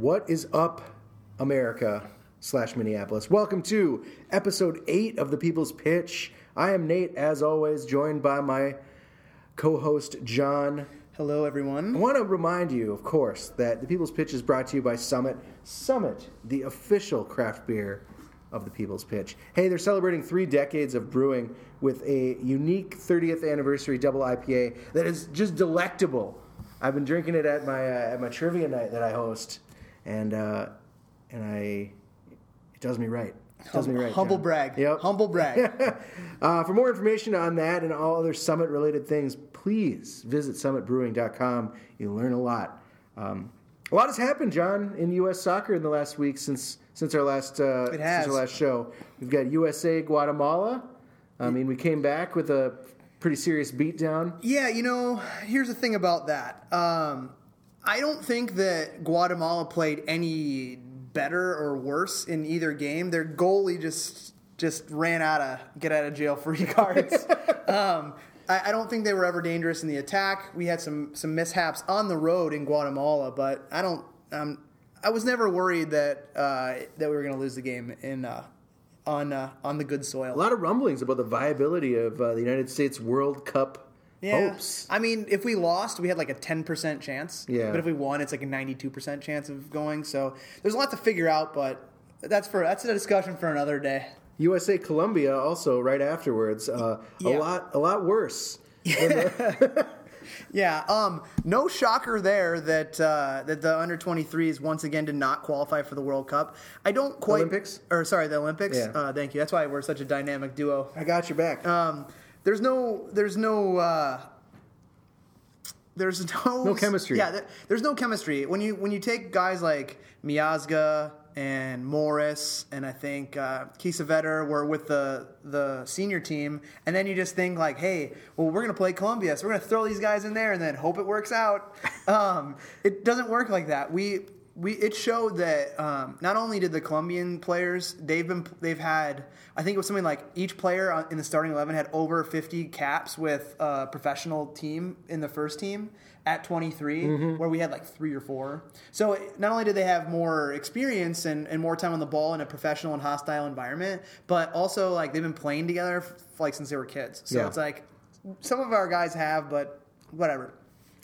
What is up, America slash Minneapolis? Welcome to episode eight of the People's Pitch. I am Nate, as always, joined by my co-host John. Hello, everyone. I want to remind you, of course, that the People's Pitch is brought to you by Summit. Summit, the official craft beer of the People's Pitch. Hey, they're celebrating three decades of brewing with a unique 30th anniversary double IPA that is just delectable. I've been drinking it at my uh, at my trivia night that I host, and uh, and I it does me right. It does me right. Humble John. brag. Yep. Humble brag. uh, for more information on that and all other summit related things, please visit summitbrewing.com. You'll learn a lot. Um, a lot has happened, John, in U.S. soccer in the last week since since our last uh, since our last show. We've got USA Guatemala. I mean, we came back with a pretty serious beatdown. yeah, you know, here's the thing about that. Um, I don't think that Guatemala played any better or worse in either game. Their goalie just just ran out of get out of jail free cards. um, I, I don't think they were ever dangerous in the attack. We had some some mishaps on the road in Guatemala, but I don't. Um, I was never worried that uh, that we were going to lose the game in uh, on uh, on the good soil. A lot of rumblings about the viability of uh, the United States World Cup hopes. I mean, if we lost, we had like a 10% chance. Yeah. But if we won, it's like a 92% chance of going. So there's a lot to figure out, but that's for that's a discussion for another day. USA Colombia also right afterwards. Uh, Yeah. A lot a lot worse. Yeah. Um. No shocker there that uh, that the under 23s once again did not qualify for the World Cup. I don't quite Olympics? or sorry the Olympics. Yeah. Uh, thank you. That's why we're such a dynamic duo. I got your back. Um. There's no. There's no. Uh, there's no No chemistry. Yeah, there, there's no chemistry when you when you take guys like Miazga and Morris and I think uh, Kiesewetter were with the the senior team, and then you just think like, hey, well, we're gonna play Colombia, so we're gonna throw these guys in there and then hope it works out. um, it doesn't work like that. We we it showed that um, not only did the Colombian players they've been they've had I think it was something like each player in the starting eleven had over fifty caps with a professional team in the first team at 23 where we had like three or four. So not only did they have more experience and, and more time on the ball in a professional and hostile environment but also like they've been playing together like since they were kids. So Yeah. it's like some of our guys have but whatever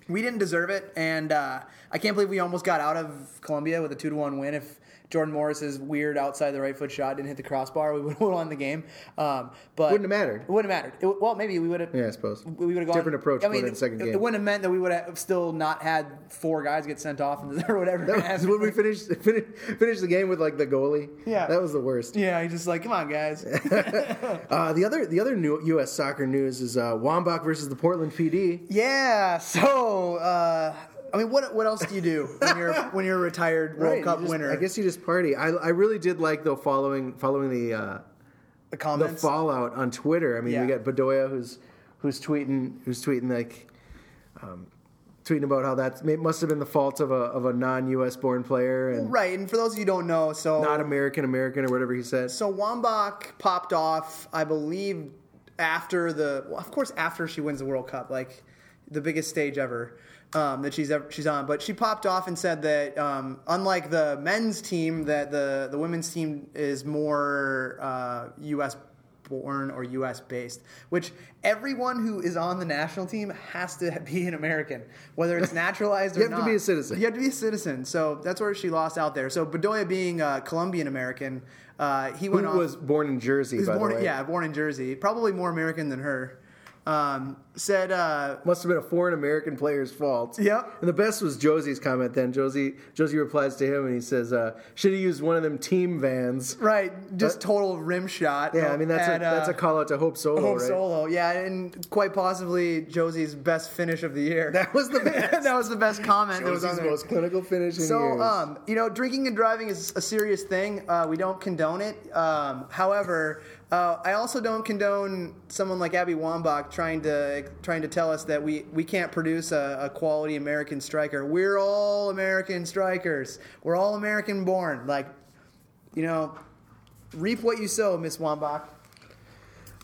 we didn't deserve it, and uh, I can't believe we almost got out of Colombia with a two to one win. If Jordan Morris's weird outside the right foot shot didn't hit the crossbar, we would have won the game. Um, but Wouldn't have mattered. It wouldn't have mattered. It, well, maybe we would have. Yeah, I suppose. We would have gone Different approach I mean, the second it, game. it wouldn't have meant that we would have still not had four guys get sent off or whatever. That was when we finished finish, finished the game with like the goalie. Yeah. that was the worst. yeah, he's just like, come on, guys. Uh, the other the other new U.S. soccer news is uh, Wambach versus the Portland PD. yeah. So, uh, I mean, what what else do you do when you're when you're a retired World Right, Cup just- winner? I guess you just party. I, I really did like though following following the uh, the the fallout on Twitter. I mean, we got Bedoya who's who's tweeting who's tweeting like um, tweeting about how that must have been the fault of a of a non U.S. born player and Right, and for those of you who don't know, so not American American or whatever he said. So Wambach popped off, I believe, after the, well, of course, after she wins the World Cup, like the biggest stage ever um, that she's ever she's on. But she popped off and said that um, unlike the men's team, that the the women's team is more uh, U.S. born or U.S. based, which everyone who is on the national team has to be an American, whether it's naturalized or You have to be a citizen. You have to be a citizen. So that's where she lost out there. So Bedoya being a Colombian American, uh, he Who went off. was born in Jersey, by born, the way. yeah, born in Jersey, probably more American than her. Um, said, uh, Must have been a foreign American player's fault. Yep. And the best was Jozy's comment then. Jozy Jozy replies to him and he says, uh, should have used one of them team vans. right, just total rim shot. Yeah, I mean that's at, a that's uh, a call out to Hope Solo, Hope right? Solo, yeah, and quite possibly Jozy's best finish of the year. That was the best. that was the best comment that was on Jozy's there. most clinical finish in So, um, you know, drinking and driving is a serious thing. Uh, we don't condone it. Um, however, uh, I also don't condone someone like Abby Wambach trying to trying to tell us that we, we can't produce a, a quality American striker. We're all American strikers. We're all American born. Like, you know, reap what you sow, Miss Wambach.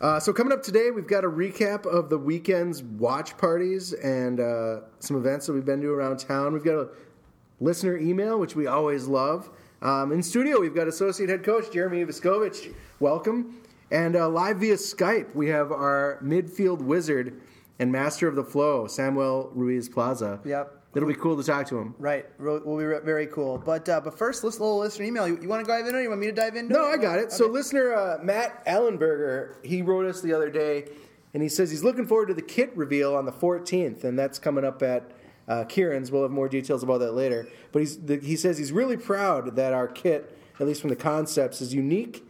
Uh, so coming up today, we've got a recap of the weekend's watch parties and uh, some events that we've been to around town. We've got a listener email, which we always love. Um, in studio, we've got associate head coach Jeremy Vaskovich. Welcome. And uh, live via Skype, we have our midfield wizard and master of the flow, Samuel Ruiz Plaza. Yep. It'll be cool to talk to him. Right, will be very cool. But uh, but first, let's little listener email. You, you want to dive in it? You want me to dive into No, it? I got it. So, listener uh, Matt Ellenberger, he wrote us the other day, and he says he's looking forward to the kit reveal on the 14th, and that's coming up at uh, Kieran's. We'll have more details about that later. But he's, the, he says he's really proud that our kit, at least from the concepts, is unique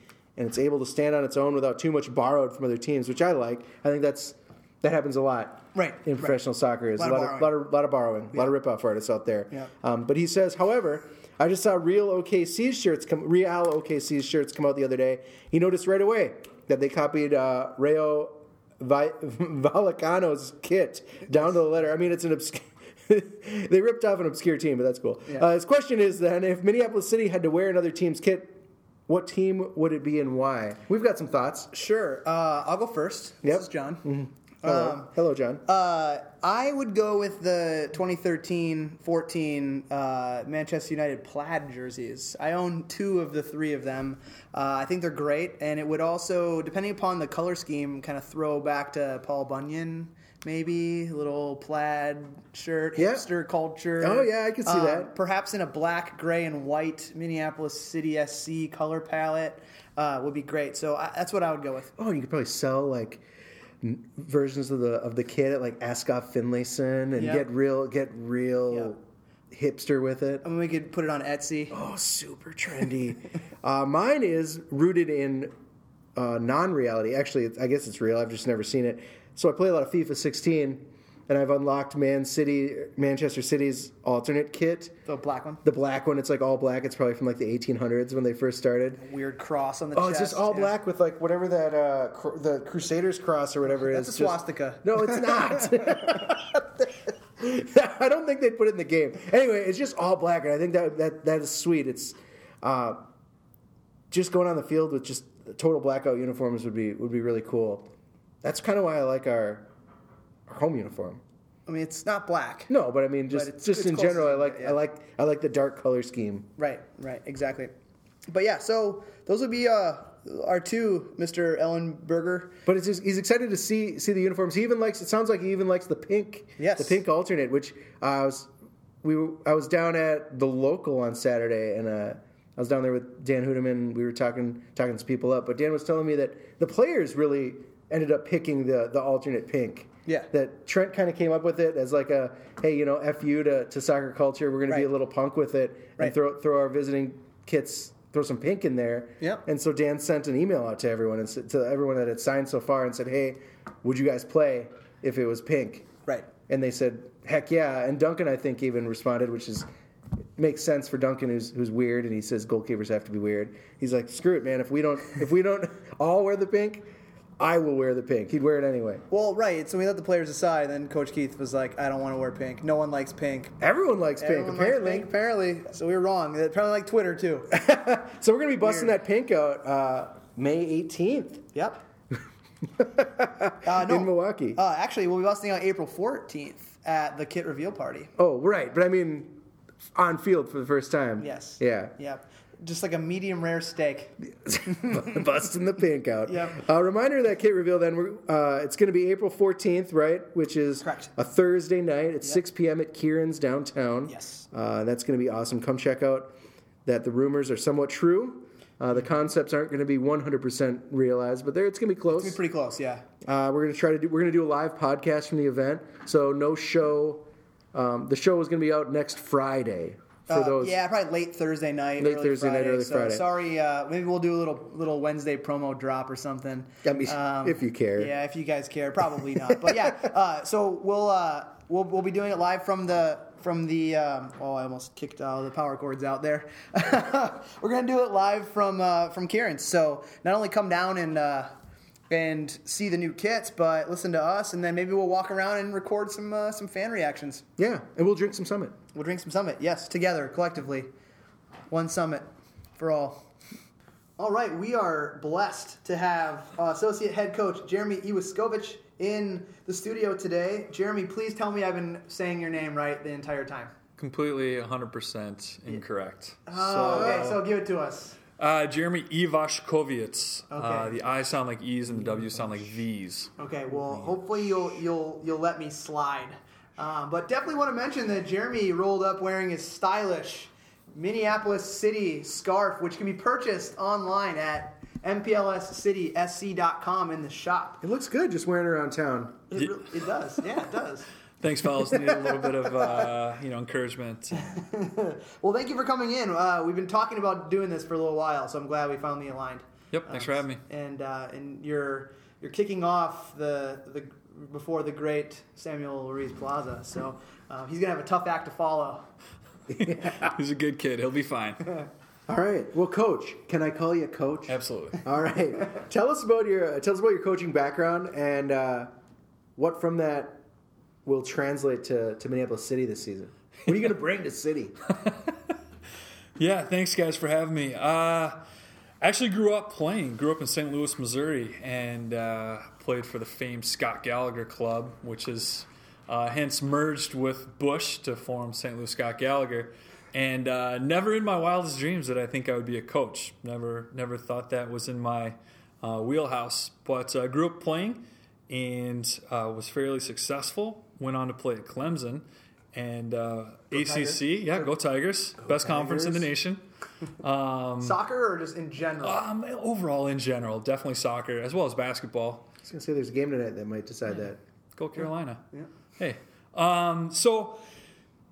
and it's able to stand on its own without too much borrowed from other teams, which I like. I think that's that happens a lot. Right, In right. professional soccer, is a Lot of lot, of, lot of lot of borrowing, a lot of rip-off artists out there. Yeah. Um, but he says, however, I just saw real OKC shirts come, Real OKC shirts come out the other day. He noticed right away that they copied uh, Rayo Vi- Vallecano's kit down to the letter. I mean, it's an obscure. they ripped off an obscure team, but that's cool. Yeah. Uh, his question is then, if Minneapolis City had to wear another team's kit, what team would it be and why? We've got some thoughts. Sure. Uh, I'll go first. Yep. This is John. Hello, Um, hello, John. Uh, I would go with the 2013-14 uh, Manchester United plaid jerseys. I own two of the three of them. Uh, I think they're great, and it would also, depending upon the color scheme, kind of throw back to Paul Bunyan. Maybe a little plaid shirt, Yeah. hipster culture. Oh, yeah, I can see Um, that. Perhaps in a black, gray, and white Minneapolis City SC color palette uh, would be great. So I, that's what I would go with. Oh, you could probably sell like n- versions of the of the kit at like Askov Finlayson and Yeah. get real get real hipster with it. I mean, we could put it on Etsy. Oh, super trendy. uh, mine is rooted in uh, non-reality. Actually, I guess it's real. I've just never seen it. So I play a lot of FIFA 16, and I've unlocked Man City, Manchester City's alternate kit. The black one. The black one, it's like all black. It's probably from like the 1800s when they first started. Weird cross on the Oh, chest. it's just all yeah. black with like whatever that uh, cr- the Crusaders cross or whatever it That's is. a Just- swastika. no, it's not. I don't think they'd put it in the game. Anyway, it's just all black, and I think that that that is sweet. It's uh, just going on the field with just total blackout uniforms would be would be really cool. That's kind of why I like our our home uniform. I mean, it's not black. No, but I mean, just it's- just it's in general, I like yeah. I like I like the dark color scheme. Right, right, exactly. But yeah, so those would be uh, our two, Mr. Ellenberger. But it's just, he's excited to see see the uniforms. He even likes. It sounds like he even likes the pink. Yes. The pink alternate, which uh, I was we were, I was down at the local on Saturday, and uh, I was down there with Dan Hudeman. We were talking talking some people up, but Dan was telling me that the players really ended up picking the the alternate pink. Yeah. That Trent kind of came up with it as like a hey, you know, f you to, to soccer culture. We're going to be a little punk with it Right. and throw throw our visiting kits. Throw some pink in there. Yep. And so Dan sent an email out to everyone and to everyone that had signed so far and said, "Hey, would you guys play if it was pink?" Right. And they said, "Heck yeah!" And Duncan, I think, even responded, which is makes sense for Duncan, who's who's weird, and he says goalkeepers have to be weird. He's like, "Screw it, man! If we don't, if we don't all wear the pink, I will wear the pink." He'd wear it anyway. Well, right. So we let the players aside. Then Coach Keith was like, "I don't want to wear pink. No one likes pink." Everyone likes pink, likes apparently. pink, apparently. So we were wrong. They Apparently, like Twitter too. So we're gonna be busting Weird. that pink out uh, May 18th yep. Uh, no. in Milwaukee. Uh, actually, we'll be busting out April 14th at the kit reveal party. oh, right, but I mean, on field for the first time. Yes. Yeah. Yep. Just like a medium rare steak. busting the pink out. Yep. Uh, reminder of that kit reveal. Then we're, uh, it's going to be April fourteenth, right? Which is Correct. a Thursday night at six p.m. at Kieran's downtown. Yes. Uh, that's going to be awesome. Come check out that the rumors are somewhat true. Uh, the concepts aren't going to be 100% realized, but there it's going to be close. Be pretty close, yeah. Uh, we're going to try to do. We're going to do a live podcast from the event. So no show. Um, the show is going to be out next Friday for Uh, those. yeah, probably late Thursday night. Late early Thursday night, Friday. early so Friday. Sorry, uh, maybe we'll do a little little Wednesday promo drop or something. I mean, if you care. Yeah, if you guys care, probably not. But yeah, uh, so we'll uh, we'll we'll be doing it live from the from the. Um, oh, I almost kicked all the power cords out there. We're gonna do it live from uh, from Kieran's. So not only come down and. Uh, and see the new kits, but listen to us, and then maybe we'll walk around and record some uh, some fan reactions. Yeah, and we'll drink some Summit. We'll drink some Summit. Yes, together, collectively. One Summit for all. All right, we are blessed to have uh, Associate Head Coach Jeremy Iwaskovic in the studio today. Jeremy, please tell me I've been saying your name right the entire time. completely 100% incorrect. Oh, okay. So give it to us. Uh, Jeremy Ivashkovitz. Uh, the I sound like E's and the W sound like V's. Okay, well, hopefully you'll you'll you'll let me slide. Um, but definitely want to mention that Jeremy rolled up wearing his stylish Minneapolis City scarf, which can be purchased online at mplscitysc.com in the shop. It looks good just wearing it around town. It, Ye- really, it does, yeah, it does. Thanks, fellas. Need a little bit of uh, you know encouragement. Well, thank you for coming in. Uh, we've been talking about doing this for a little while, so I'm glad we finally aligned. Yep. Thanks for having me. And uh, and you're you're kicking off the the before the great Samuel Ruiz Plaza, so uh, he's gonna have a tough act to follow. He's a good kid. He'll be fine. All right. Well, coach, can I call you a coach? Absolutely. All right. tell us about your tell us about your coaching background and uh, what from that will translate to, to Minneapolis City this season. What are you going to bring to City? Yeah, thanks guys for having me. Uh, actually grew up playing. Grew up in St. Louis, Missouri, and uh, played for the famed Scott Gallagher Club, which is uh, hence merged with Busch to form St. Louis Scott Gallagher. And uh, never in my wildest dreams did I think I would be a coach. Never, never thought that was in my uh, wheelhouse. But I grew up playing and uh, was fairly successful. Went on to play at Clemson and uh, Tigers. ACC. Yeah, go Tigers! Best conference in the nation. Um, Soccer or just in general? um, overall, in general, definitely soccer as well as basketball. I was going to say there's a game tonight that might decide that. Go Carolina. Yeah. Hey, um, so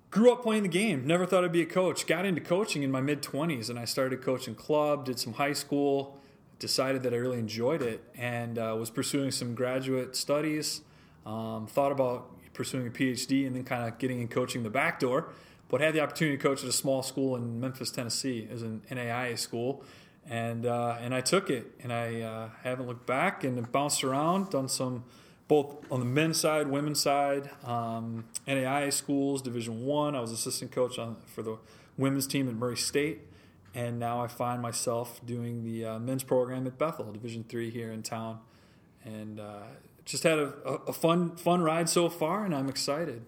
grew up playing the game. Never thought I'd be a coach. Got into coaching in my mid twenties, and I started coaching club. Did some high school. Decided that I really enjoyed it, and uh, was pursuing some graduate studies. Um, thought about pursuing a PhD, and then kind of getting in coaching the back door. But had the opportunity to coach at a small school in Memphis, Tennessee, as an NAIA school, and uh, and I took it, and I uh, haven't looked back, and bounced around, done some both on the men's side, women's side, um, NAIA schools, Division One. I. was assistant coach on for the women's team at Murray State, and now I find myself doing the uh, men's program at Bethel, Division Three here in town, and uh, just had a, a, a fun fun ride so far, and I'm excited.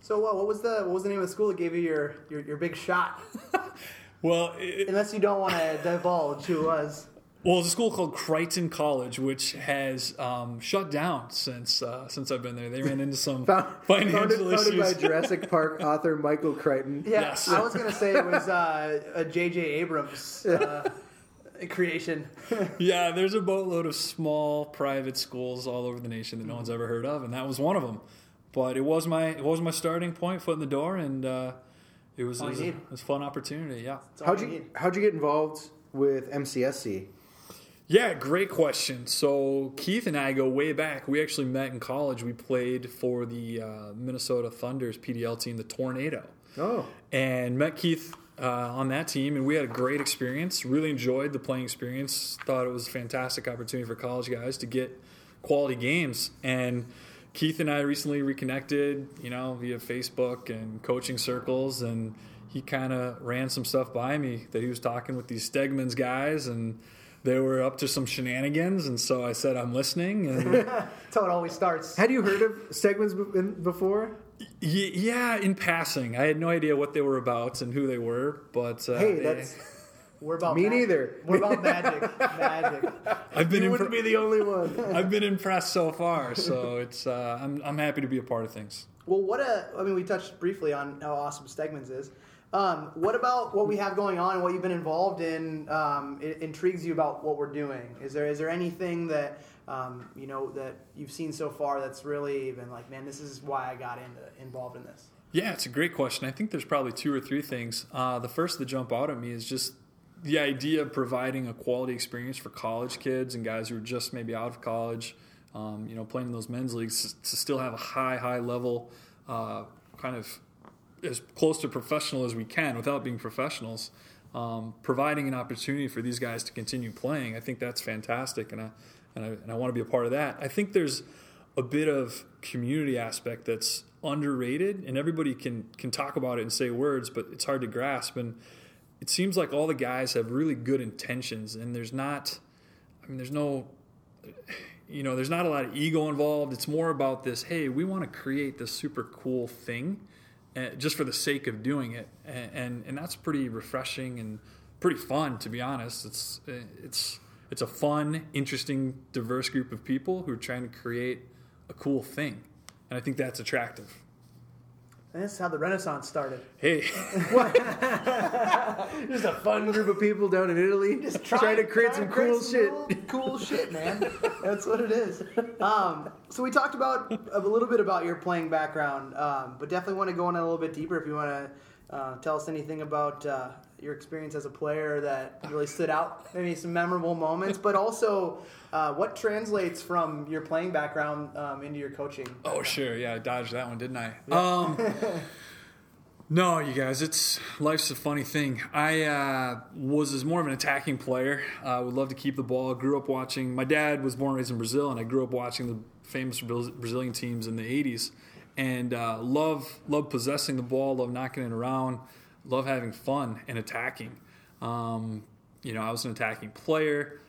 So what? What was the what was the name of the school that gave you your your, your big shot? Well, it, Unless you don't want to divulge who it was. well, it's a school called Crichton College, which has um, shut down since uh, since I've been there. They ran into some Found, financial founded, founded by Jurassic Park author Michael Crichton. Yeah, Yes. I was gonna say it was uh, a J.J. Abrams uh, creation. Yeah, there's a boatload of small private schools all over the nation that no one's ever heard of, and that was one of them. But it was my it was my starting point, foot in the door, and uh, it was, it was, a, it was a fun opportunity. Yeah, How'd we you need. how'd you get involved with MCSC? yeah, great question. So Keith and I go way back. We actually met in college. We played for the uh, Minnesota Thunder's PDL team, the Tornado. Oh, and met Keith uh, on that team, and we had a great experience. Really enjoyed the playing experience. Thought it was a fantastic opportunity for college guys to get quality games. And Keith and I recently reconnected, you know, via Facebook and coaching circles, and he kind of ran some stuff by me that he was talking with these Stegman's guys, and they were up to some shenanigans. And so I said, "I'm listening." And That's how it always starts. had you heard of Stegman's before? Y- Yeah, in passing, I had no idea what they were about and who they were, but uh, Hey, they- that's We're about Me magic. neither. We're about magic. magic. I've been you impre- wouldn't be the only one. I've been impressed so far, so it's uh, I'm I'm happy to be a part of things. Well, what a I mean, we touched briefly on how awesome Stegman's is. Um, what about what we have going on and what you've been involved in um, it intrigues you about what we're doing? Is there is there anything that um, you know that you've seen so far that's really been like, man, this is why I got into involved in this? Yeah, it's a great question. I think there's probably two or three things. Uh, the first that jump out at me is just the idea of providing a quality experience for college kids and guys who are just maybe out of college, um, you know, playing in those men's leagues to still have a high, high level, uh, kind of as close to professional as we can without being professionals. Um, providing an opportunity for these guys to continue playing, I think that's fantastic, and I and I, and I want to be a part of that. I think there's a bit of community aspect that's underrated, and everybody can can talk about it and say words, but it's hard to grasp. And it seems like all the guys have really good intentions, and there's not, I mean, there's no, you know, there's not a lot of ego involved. It's more about this. Hey, we want to create this super cool thing, uh, just for the sake of doing it, and, and and that's pretty refreshing and pretty fun to be honest. It's uh, it's it's a fun, interesting, diverse group of people who are trying to create a cool thing, and I think that's attractive. And this is how the Renaissance started. Hey, Just a fun group of people down in Italy just trying to create some cool shit. Cool, cool shit, man. That's what it is. Um, so we talked about a little bit about your playing background, um, but definitely want to go in a little bit deeper. If you want to uh, tell us anything about uh, your experience as a player that really stood out, maybe some memorable moments, but also uh, what translates from your playing background um, into your coaching. oh sure, yeah, I dodged that one, didn't I? Um, no, you guys, it's life's a funny thing. I uh, was as more of an attacking player. I would love to keep the ball. Grew up watching. My dad was born and raised in Brazil, and I grew up watching the famous Brazilian teams in the '80s, and uh, love love possessing the ball, love knocking it around, love having fun and attacking. Um, you know, I was an attacking player.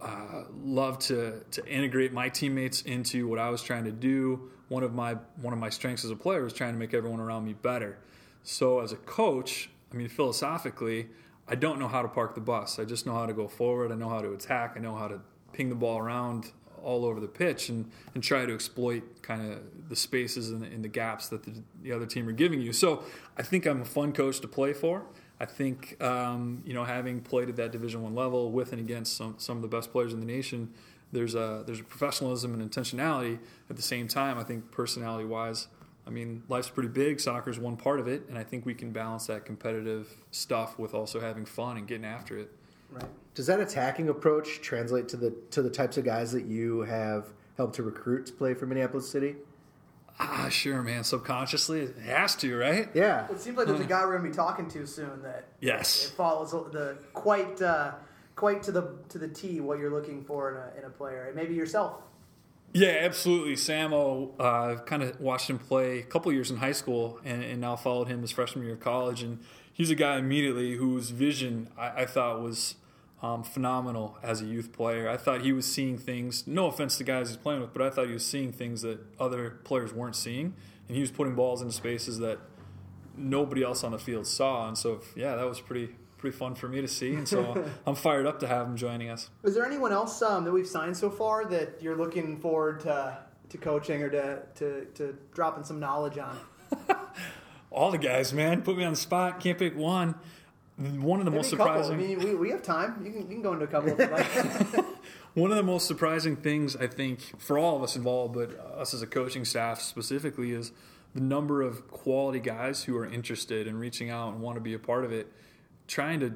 Uh, love to to integrate my teammates into what I was trying to do. One of my one of my strengths as a player was trying to make everyone around me better. So as a coach, I mean philosophically, I don't know how to park the bus. I just know how to go forward. I know how to attack. I know how to ping the ball around all over the pitch and, and try to exploit kind of the spaces and the, and the gaps that the, the other team are giving you. So I think I'm a fun coach to play for. I think um, you know having played at that Division One level with and against some some of the best players in the nation, there's a there's a professionalism and intentionality. At the same time, I think personality wise, I mean life's pretty big. Soccer's one part of it, and I think we can balance that competitive stuff with also having fun and getting after it. Right. Does that attacking approach translate to the to the types of guys that you have helped to recruit to play for Minneapolis City? Ah, sure, man. Subconsciously, it has to, right? Yeah. It seems like there's a guy we're gonna be talking to soon that yes, it Yes. follows the quite uh, quite to the to the T what you're looking for in a, in a player, and maybe yourself. Yeah, absolutely. Samo, uh, I've kind of watched him play a couple years in high school and, and now followed him his freshman year of college. And he's a guy immediately whose vision I, I thought was um, phenomenal as a youth player. I thought he was seeing things, no offense to guys he's playing with, but I thought he was seeing things that other players weren't seeing. And he was putting balls into spaces that nobody else on the field saw. And so, yeah, that was pretty pretty fun for me to see. And so I'm fired up to have him joining us. Is there anyone else um, that we've signed so far that you're looking forward to to coaching or to to, to dropping some knowledge on? All the guys, man, put me on the spot. Can't pick one. One of the Maybe most surprising. I mean, we, we have time. You can, you can go into a couple like. One of the most surprising things I think for all of us involved, but us as a coaching staff specifically, is the number of quality guys who are interested in reaching out and want to be a part of it, trying to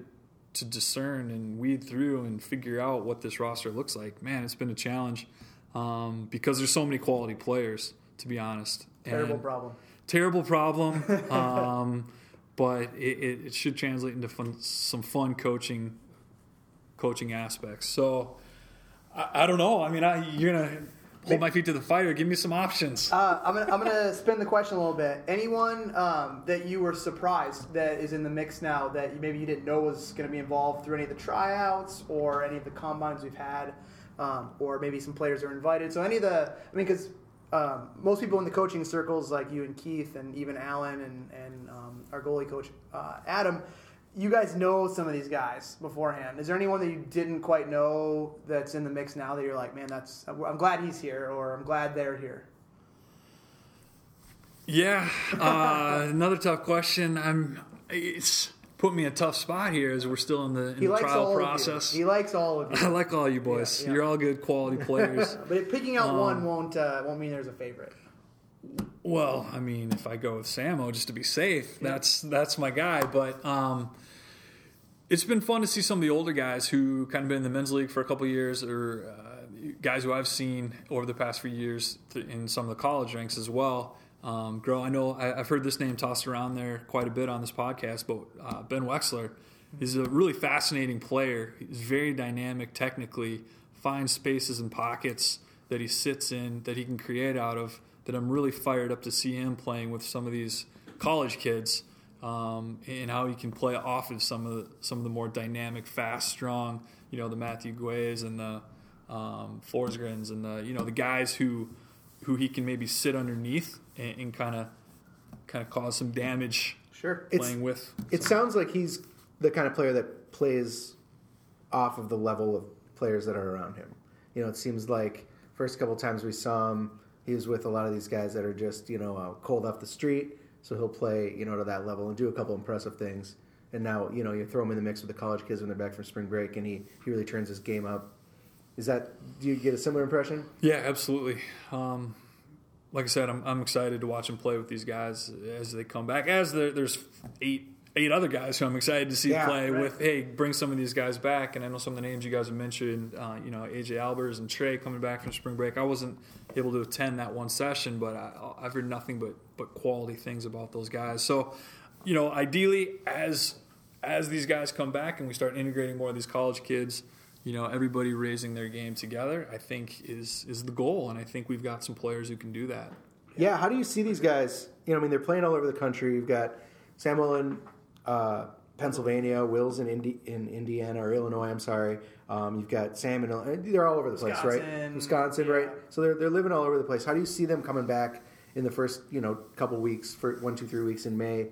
to discern and weed through and figure out what this roster looks like. Man, it's been a challenge um, because there's so many quality players. To be honest, Terrible And- problem. terrible problem, um, but it, it, should translate into fun, some fun coaching coaching aspects. So I, I don't know. I mean, I, you're gonna hold my feet to the fire. Give me some options. Uh, I'm gonna I'm gonna spin the question a little bit. Anyone um, that you were surprised that is in the mix now that maybe you didn't know was to be involved through any of the tryouts or any of the combines we've had, um, or maybe some players are invited. So any of the I mean, because um, most people in the coaching circles, like you and Keith, and even Alan and and um, our goalie coach uh, Adam. You guys know some of these guys beforehand. Is there anyone that you didn't quite know that's in the mix now that you're like, man, that's I'm glad he's here, or I'm glad they're here. Yeah, uh, another tough question. I'm. It's put me in a tough spot here as we're still in the, in He the trial process. He likes all of you. I like all you boys. Yeah, yeah. You're all good quality players. But picking out Um, one won't uh, won't mean there's a favorite. Well, I mean, if I go with Samo just to be safe, that's that's my guy. But um, it's been fun to see some of the older guys who kind of been in the men's league for a couple of years, or uh, guys who I've seen over the past few years in some of the college ranks as well. Um, grow. I know I, I've heard this name tossed around there quite a bit on this podcast, but uh, Ben Wexler is a really fascinating player. He's very dynamic technically, finds spaces and pockets that he sits in that he can create out of. That I'm really fired up to see him playing with some of these college kids um, and how he can play off of some of the, some of the more dynamic, fast, strong, you know, the Matthew Guays and the um, Forsgrens and the you know the guys who who he can maybe sit underneath and, and kind of kind of cause some damage Sure. It's- playing with. It sounds like he's the kind of player that plays off of the level of players that are around him. You know, it seems like first couple times we saw him, he was with a lot of these guys that are just you know uh, cold off the street. So he'll play you know to that level and do a couple impressive things. And now you know you throw him in the mix with the college kids when they're back from spring break, and he he really turns his game up. Is that do you get a similar impression? Yeah, absolutely. Um, like I said, I'm, I'm excited to watch him play with these guys as they come back. As there, there's eight eight other guys who I'm excited to see Yeah, play right. with. Hey, bring some of these guys back. And I know some of the names you guys have mentioned. Uh, you know, AJ Albers and Trey coming back from spring break. I wasn't able to attend that one session, but I, I've heard nothing but but quality things about those guys. So, you know, ideally, as as these guys come back and we start integrating more of these college kids, you know, everybody raising their game together, I think is is the goal, and I think we've got some players who can do that. Yeah, how do you see these guys? You know, I mean, they're playing all over the country. You've got Samuel in uh, Pennsylvania, Will's in, Indi- in Indiana or Illinois. I'm sorry. Um, you've got Sam in they're all over the place, right? Wisconsin, Wisconsin, yeah. right? So they're they're living all over the place. How do you see them coming back in the first you know couple weeks for one, two, three weeks in May,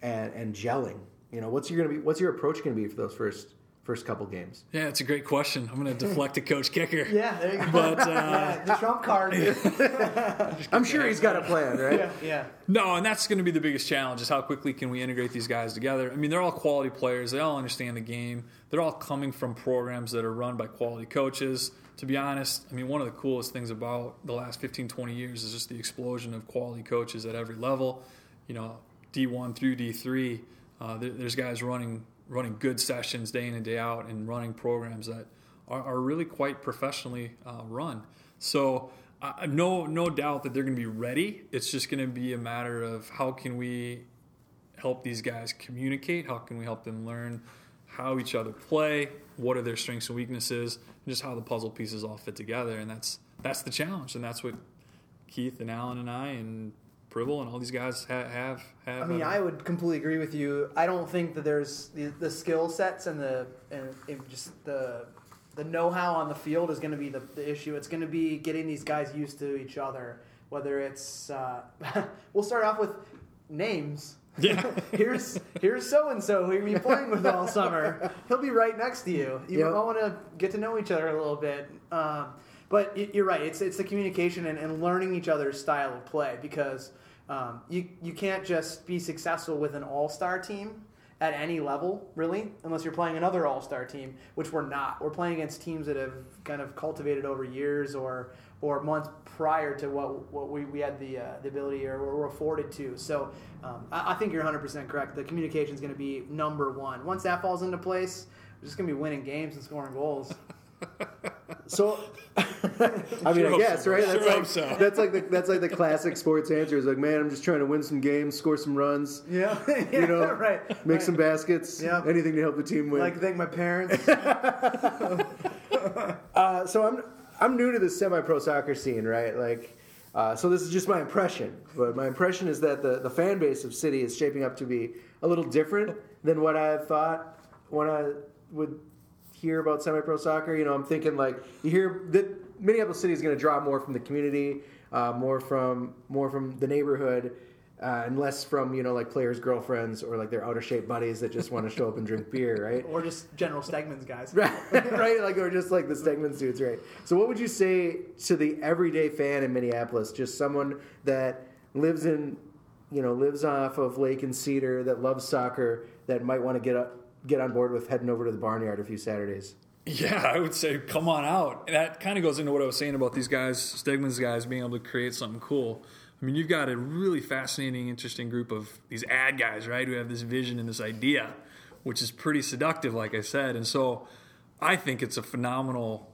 and and gelling? You know, what's your gonna be? What's your approach going to be for those first first couple games? Yeah, it's a great question. I'm going to deflect to Coach Kicker. Yeah, there you go. But uh, yeah, the trump card. I'm sure he's got a plan, right? yeah, yeah. No, and that's going to be the biggest challenge is how quickly can we integrate these guys together. I mean, they're all quality players. They all understand the game. They're all coming from programs that are run by quality coaches. To be honest, I mean, one of the coolest things about the last 15, 20 years is just the explosion of quality coaches at every level. You know, D1 through D3, uh, there's guys running running good sessions day in and day out and running programs that are, are really quite professionally uh, run. So uh, no no doubt that they're going to be ready. It's just going to be a matter of how can we help these guys communicate? How can we help them learn how each other play? What are their strengths and weaknesses? And just how the puzzle pieces all fit together. And that's that's the challenge. And that's what Keith and Alan and I and Pribble and all these guys ha- have have. I mean, uh, I would completely agree with you. I don't think that there's the, the skill sets and the and it just the the know-how on the field is going to be the, the issue. It's going to be getting these guys used to each other. Whether it's uh, we'll start off with names. Yeah. here's here's so and so who gonna be playing with all summer. He'll be right next to you. You Yep. all want to get to know each other a little bit. Um, but you're right. It's it's the communication and, and learning each other's style of play because um, you you can't just be successful with an all star team at any level really unless you're playing another all star team, which we're not. We're playing against teams that have kind of cultivated over years or or months prior to what what we, we had the uh, the ability or were afforded to. So um, I, I think you're 100 percent correct. The communication is going to be number one. Once that falls into place, we're just going to be winning games and scoring goals. So, I mean, Sure I guess so. right. Sure That's hope like so. that's like the that's like the classic sports answer. Is like, man, I'm just trying to win some games, score some runs, Yeah, you know, right. make right. some baskets, Yeah. anything to help the team win. I'd like to thank my parents. Uh, so I'm I'm new to the semi-pro soccer scene, right? Like, uh, so this is just my impression, but my impression is that the the fan base of City is shaping up to be a little different than what I thought when I would hear about semi-pro soccer. You know, I'm thinking like you hear that Minneapolis City is going to draw more from the community, uh, more from more from the neighborhood. Uh, and less from you know like players' girlfriends or like their out of shape buddies that just want to show up and drink beer, right? or just general Stegman's guys. right, right? Like or just like the Stegman suits, right? So, what would you say to the everyday fan in Minneapolis, just someone that lives in, you know, lives off of Lake and Cedar, that loves soccer, that might want to get up, get on board with heading over to the barnyard a few Saturdays? Yeah, I would say come on out. That kind of goes into what I was saying about these guys, Stegman's guys, being able to create something cool. I mean, you've got a really fascinating, interesting group of these ad guys, right, who have this vision and this idea, which is pretty seductive, like I said. And so I think it's a phenomenal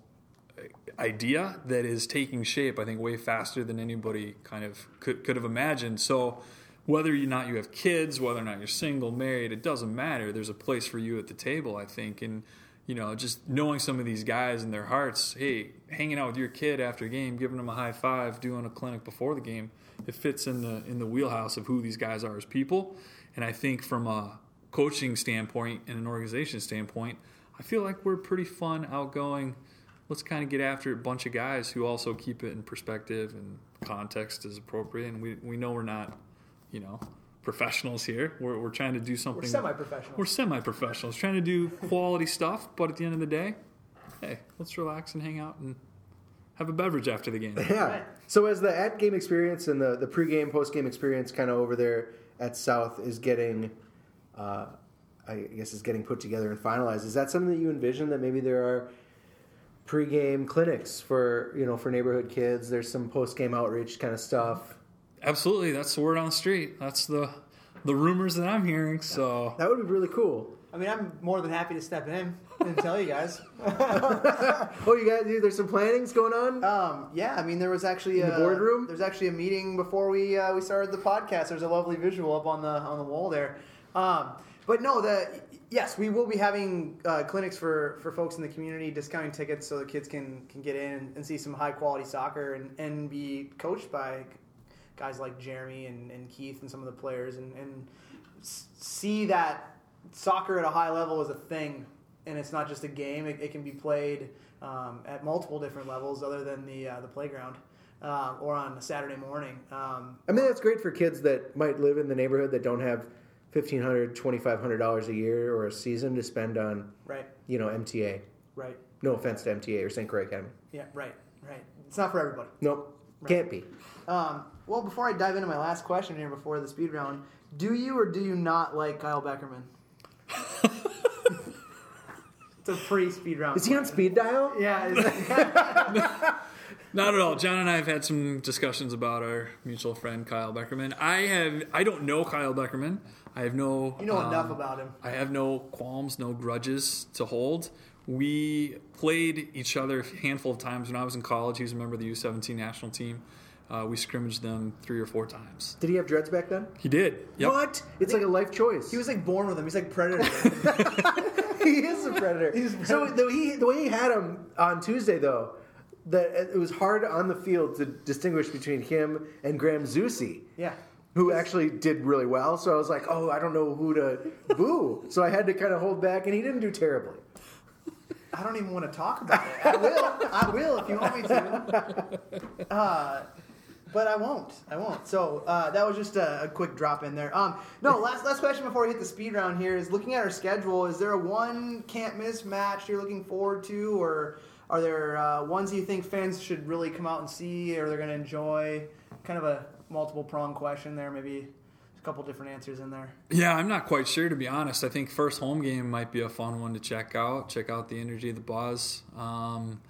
uh, idea that is taking shape, I think, way faster than anybody kind of could, could have imagined. So whether or not you have kids, whether or not you're single, married, it doesn't matter. There's a place for you at the table, I think. And, you know, just knowing some of these guys and their hearts, hey, hanging out with your kid after a game, giving them a high five, doing a clinic before the game, it fits in the in the wheelhouse of who these guys are as people. And I think from a coaching standpoint and an organization standpoint, I feel like we're pretty fun, outgoing. Let's kind of get after a bunch of guys who also keep it in perspective and context as appropriate. And we, we know we're not, you know professionals here. We're, we're trying to do something. We're semi-professional. We're semi-professionals, trying to do quality stuff. But at the end of the day, hey, let's relax and hang out and have a beverage after the game. Yeah. Right. So as the at game experience and the the pregame postgame experience kind of over there at South is getting, uh, I guess is getting put together and finalized. Is that something that you envision that maybe there are pregame clinics for you know for neighborhood kids? There's some postgame outreach kind of stuff. Absolutely, that's the word on the street. That's the the rumors that I'm hearing. So That would be really cool. I mean, I'm more than happy to step in and tell you guys. Oh, you guys, there's some plannings going on. Um, yeah, I mean, there was actually In the a, boardroom? There's actually a meeting before we uh, we started the podcast. There's a lovely visual up on the on the wall there. Um, but no, the yes, we will be having uh, clinics for, for folks in the community, discounting tickets so the kids can can get in and see some high quality soccer and, and be coached by guys like Jeremy and, and Keith and some of the players and, and see that soccer at a high level is a thing and it's not just a game. It, it can be played um, at multiple different levels other than the uh, the playground uh, or on a Saturday morning. Um, I mean, that's great for kids that might live in the neighborhood that don't have $1,500, $2,500 a year or a season to spend on, right, you know, MTA. right, No offense to MTA or St. Croix Academy. yeah, right, right. It's not for everybody. Nope, can't be. Um, well, before I dive into my last question here before the speed round, do you or do you not like Kyle Beckerman? it's a pre-speed round. Is he on speed dial? Yeah. it's- Not at all. John and I have had some discussions about our mutual friend Kyle Beckerman. I have I don't know Kyle Beckerman. I have no you know um, enough about him. I have no qualms, no grudges to hold. We played each other a handful of times when I was in college. He was a member of the U17 national team. Uh, we scrimmaged them three or four times. Did he have dreads back then? He did. Yep. What? It's like a life choice. He was like born with them. He's like Predator. he is a predator. He's a so the way, he, the way he had him on Tuesday, though, that it was hard on the field to distinguish between him and Graham Zusi, yeah. who actually did really well. So I was like, oh, I don't know who to boo. So I had to kind of hold back, and he didn't do terribly. I don't even want to talk about it. I will. I will if you want me to. Uh, but I won't. I won't. So uh, that was just a, a quick drop in there. Um, no, last last question before we hit the speed round here is looking at our schedule. Is there a one can't miss match you're looking forward to, or are there uh, ones you think fans should really come out and see, or they're going to enjoy? Kind of a multiple prong question there. Maybe a couple different answers in there. Yeah, I'm not quite sure to be honest. I think first home game might be a fun one to check out. Check out the energy, of the buzz. Um,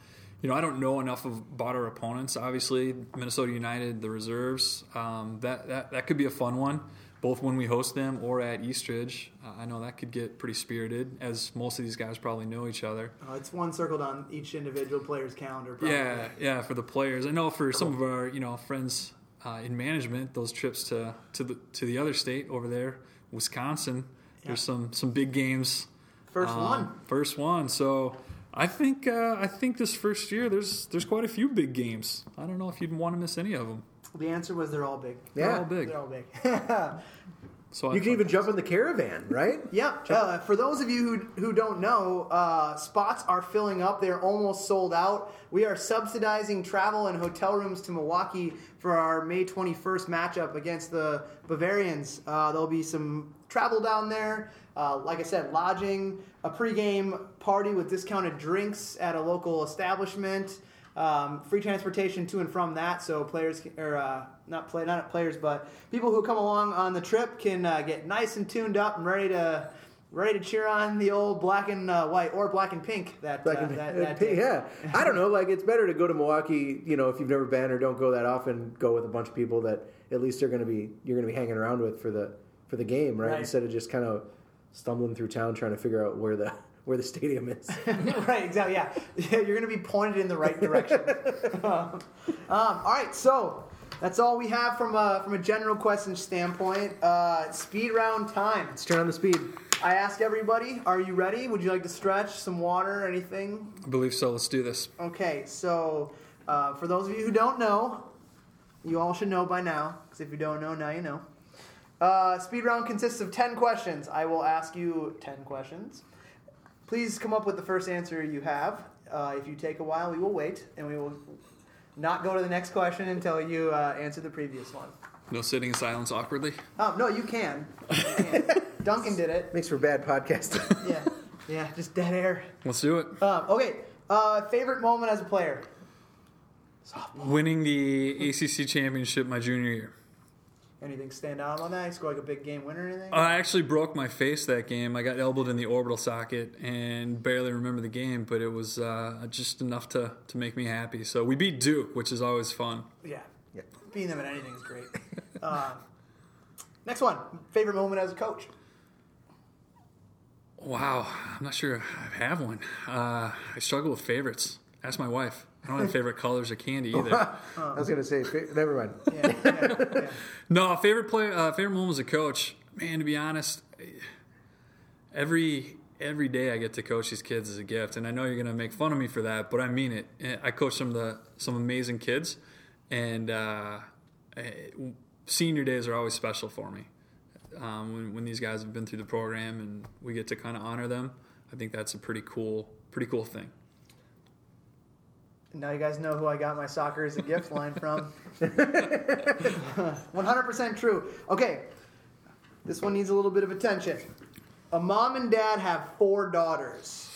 you know, I don't know enough of about our opponents. Obviously, Minnesota United, the reserves. Um, that that that could be a fun one, both when we host them or at Eastridge. Uh, I know that could get pretty spirited, as most of these guys probably know each other. Uh, it's one circled on each individual player's calendar. Probably. Yeah, yeah, for the players. I know for some of our you know friends uh, in management, those trips to to the to the other state over there, Wisconsin. There's some some big games. First Um, one. First one. So I think uh, I think this first year there's there's quite a few big games. I don't know if you'd want to miss any of them. The answer was they're all big. Yeah. They're all big. They're all big. So You can even jump in the caravan, right? yeah. Uh, for those of you who, who don't know, uh, spots are filling up. They're almost sold out. We are subsidizing travel and hotel rooms to Milwaukee for our May 21st matchup against the Bavarians. Uh, there'll be some travel down there. Uh, like I said, lodging, a pregame party with discounted drinks at a local establishment. Um, free transportation to and from that, so players can- or uh, not play not players, but people who come along on the trip can uh, get nice and tuned up and ready to ready to cheer on the old black and uh, white or black and pink. That, Like, uh, that, that day. yeah, I don't know. Like, it's better to go to Milwaukee. You know, if you've never been or don't go that often, go with a bunch of people that at least are going to be you're going to be hanging around with for the for the game, right? Right. Instead of just kind of stumbling through town trying to figure out where the where the stadium is. right, exactly. Yeah, yeah you're going to be pointed in the right direction. um, all right, so that's all we have from a, from a general question standpoint. Uh, speed round time. Let's turn on the speed. I ask everybody, "Are you ready? Would you like to stretch some water, anything?" I believe so. Let's do this. Okay, so uh, for those of you who don't know, you all should know by now, because if you don't know, now you know. Uh, speed round consists of 10 questions. I will ask you 10 questions. Please come up with the first answer you have. Uh, if you take a while, we will wait, and we will not go to the next question until you uh, answer the previous one. No sitting in silence awkwardly. Oh no, you can. You can. Duncan did it. Makes for bad podcasting. Yeah, yeah, just dead air. Let's do it. Um, okay, uh, favorite moment as a player. Softball. Winning the ACC championship my junior year. Anything stand out on that? You score like a big game winner or anything? I actually broke my face that game. I got elbowed in the orbital socket and barely remember the game, but it was uh, just enough to, to make me happy. So we beat Duke, which is always fun. yeah. Yeah. Beating them at anything is great. uh, next one. Favorite moment as a coach. Wow, I'm not sure I have one. Uh, I struggle with favorites. Ask my wife. I don't have favorite colors of candy either. I was gonna say, fa- never mind. Yeah, yeah, yeah. No, favorite player, uh, favorite moment as a coach. Man, to be honest, every every day I get to coach these kids is a gift, and I know you're gonna make fun of me for that, but I mean it. I coach some of the some amazing kids, and uh, eh, senior days are always special for me. Um, when when these guys have been through the program and we get to kind of honor them, I think that's a pretty cool pretty cool thing. Now you guys know who I got my soccer as a gift line from. 100% true. Okay, this one needs a little bit of attention. A mom and dad have four daughters.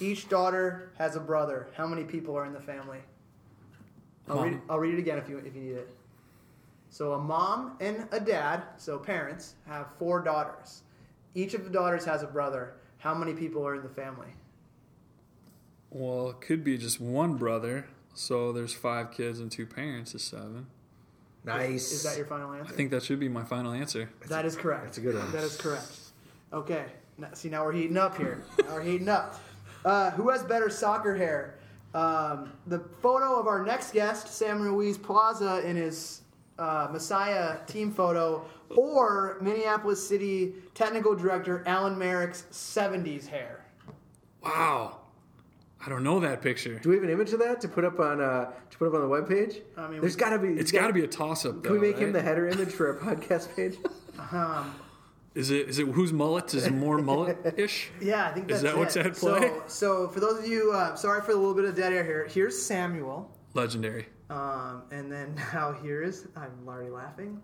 Each daughter has a brother. How many people are in the family? I'll, read, I'll read it again if you, if you need it. So, a mom and a dad, so parents, have four daughters. Each of the daughters has a brother. How many people are in the family? Well, it could be just one brother, so there's five kids and two parents is seven. Nice. Is that your final answer? I think that should be my final answer. That is correct. That's a good one. That is correct. Okay. Now, see, now we're heating up here. Now we're heating up. Uh, who has better soccer hair? Um, the photo of our next guest, Sam Ruiz Plaza, in his uh, Messiah team photo, or Minneapolis City technical director Alan Merrick's 70s hair? Wow. I don't know that picture. Do we have an image of that to put up on uh, to put up on the webpage? I mean, there's we- got to be. It's got to be a toss up. Can we make him the header image for our podcast page? Is it? Is it whose mullet is more mullet ish? Yeah, I think that's Is that it. what's at play? So, so for those of you, uh, sorry for a little bit of dead air here. Here's Samuel. Legendary. Um, and then now here's, I'm already laughing.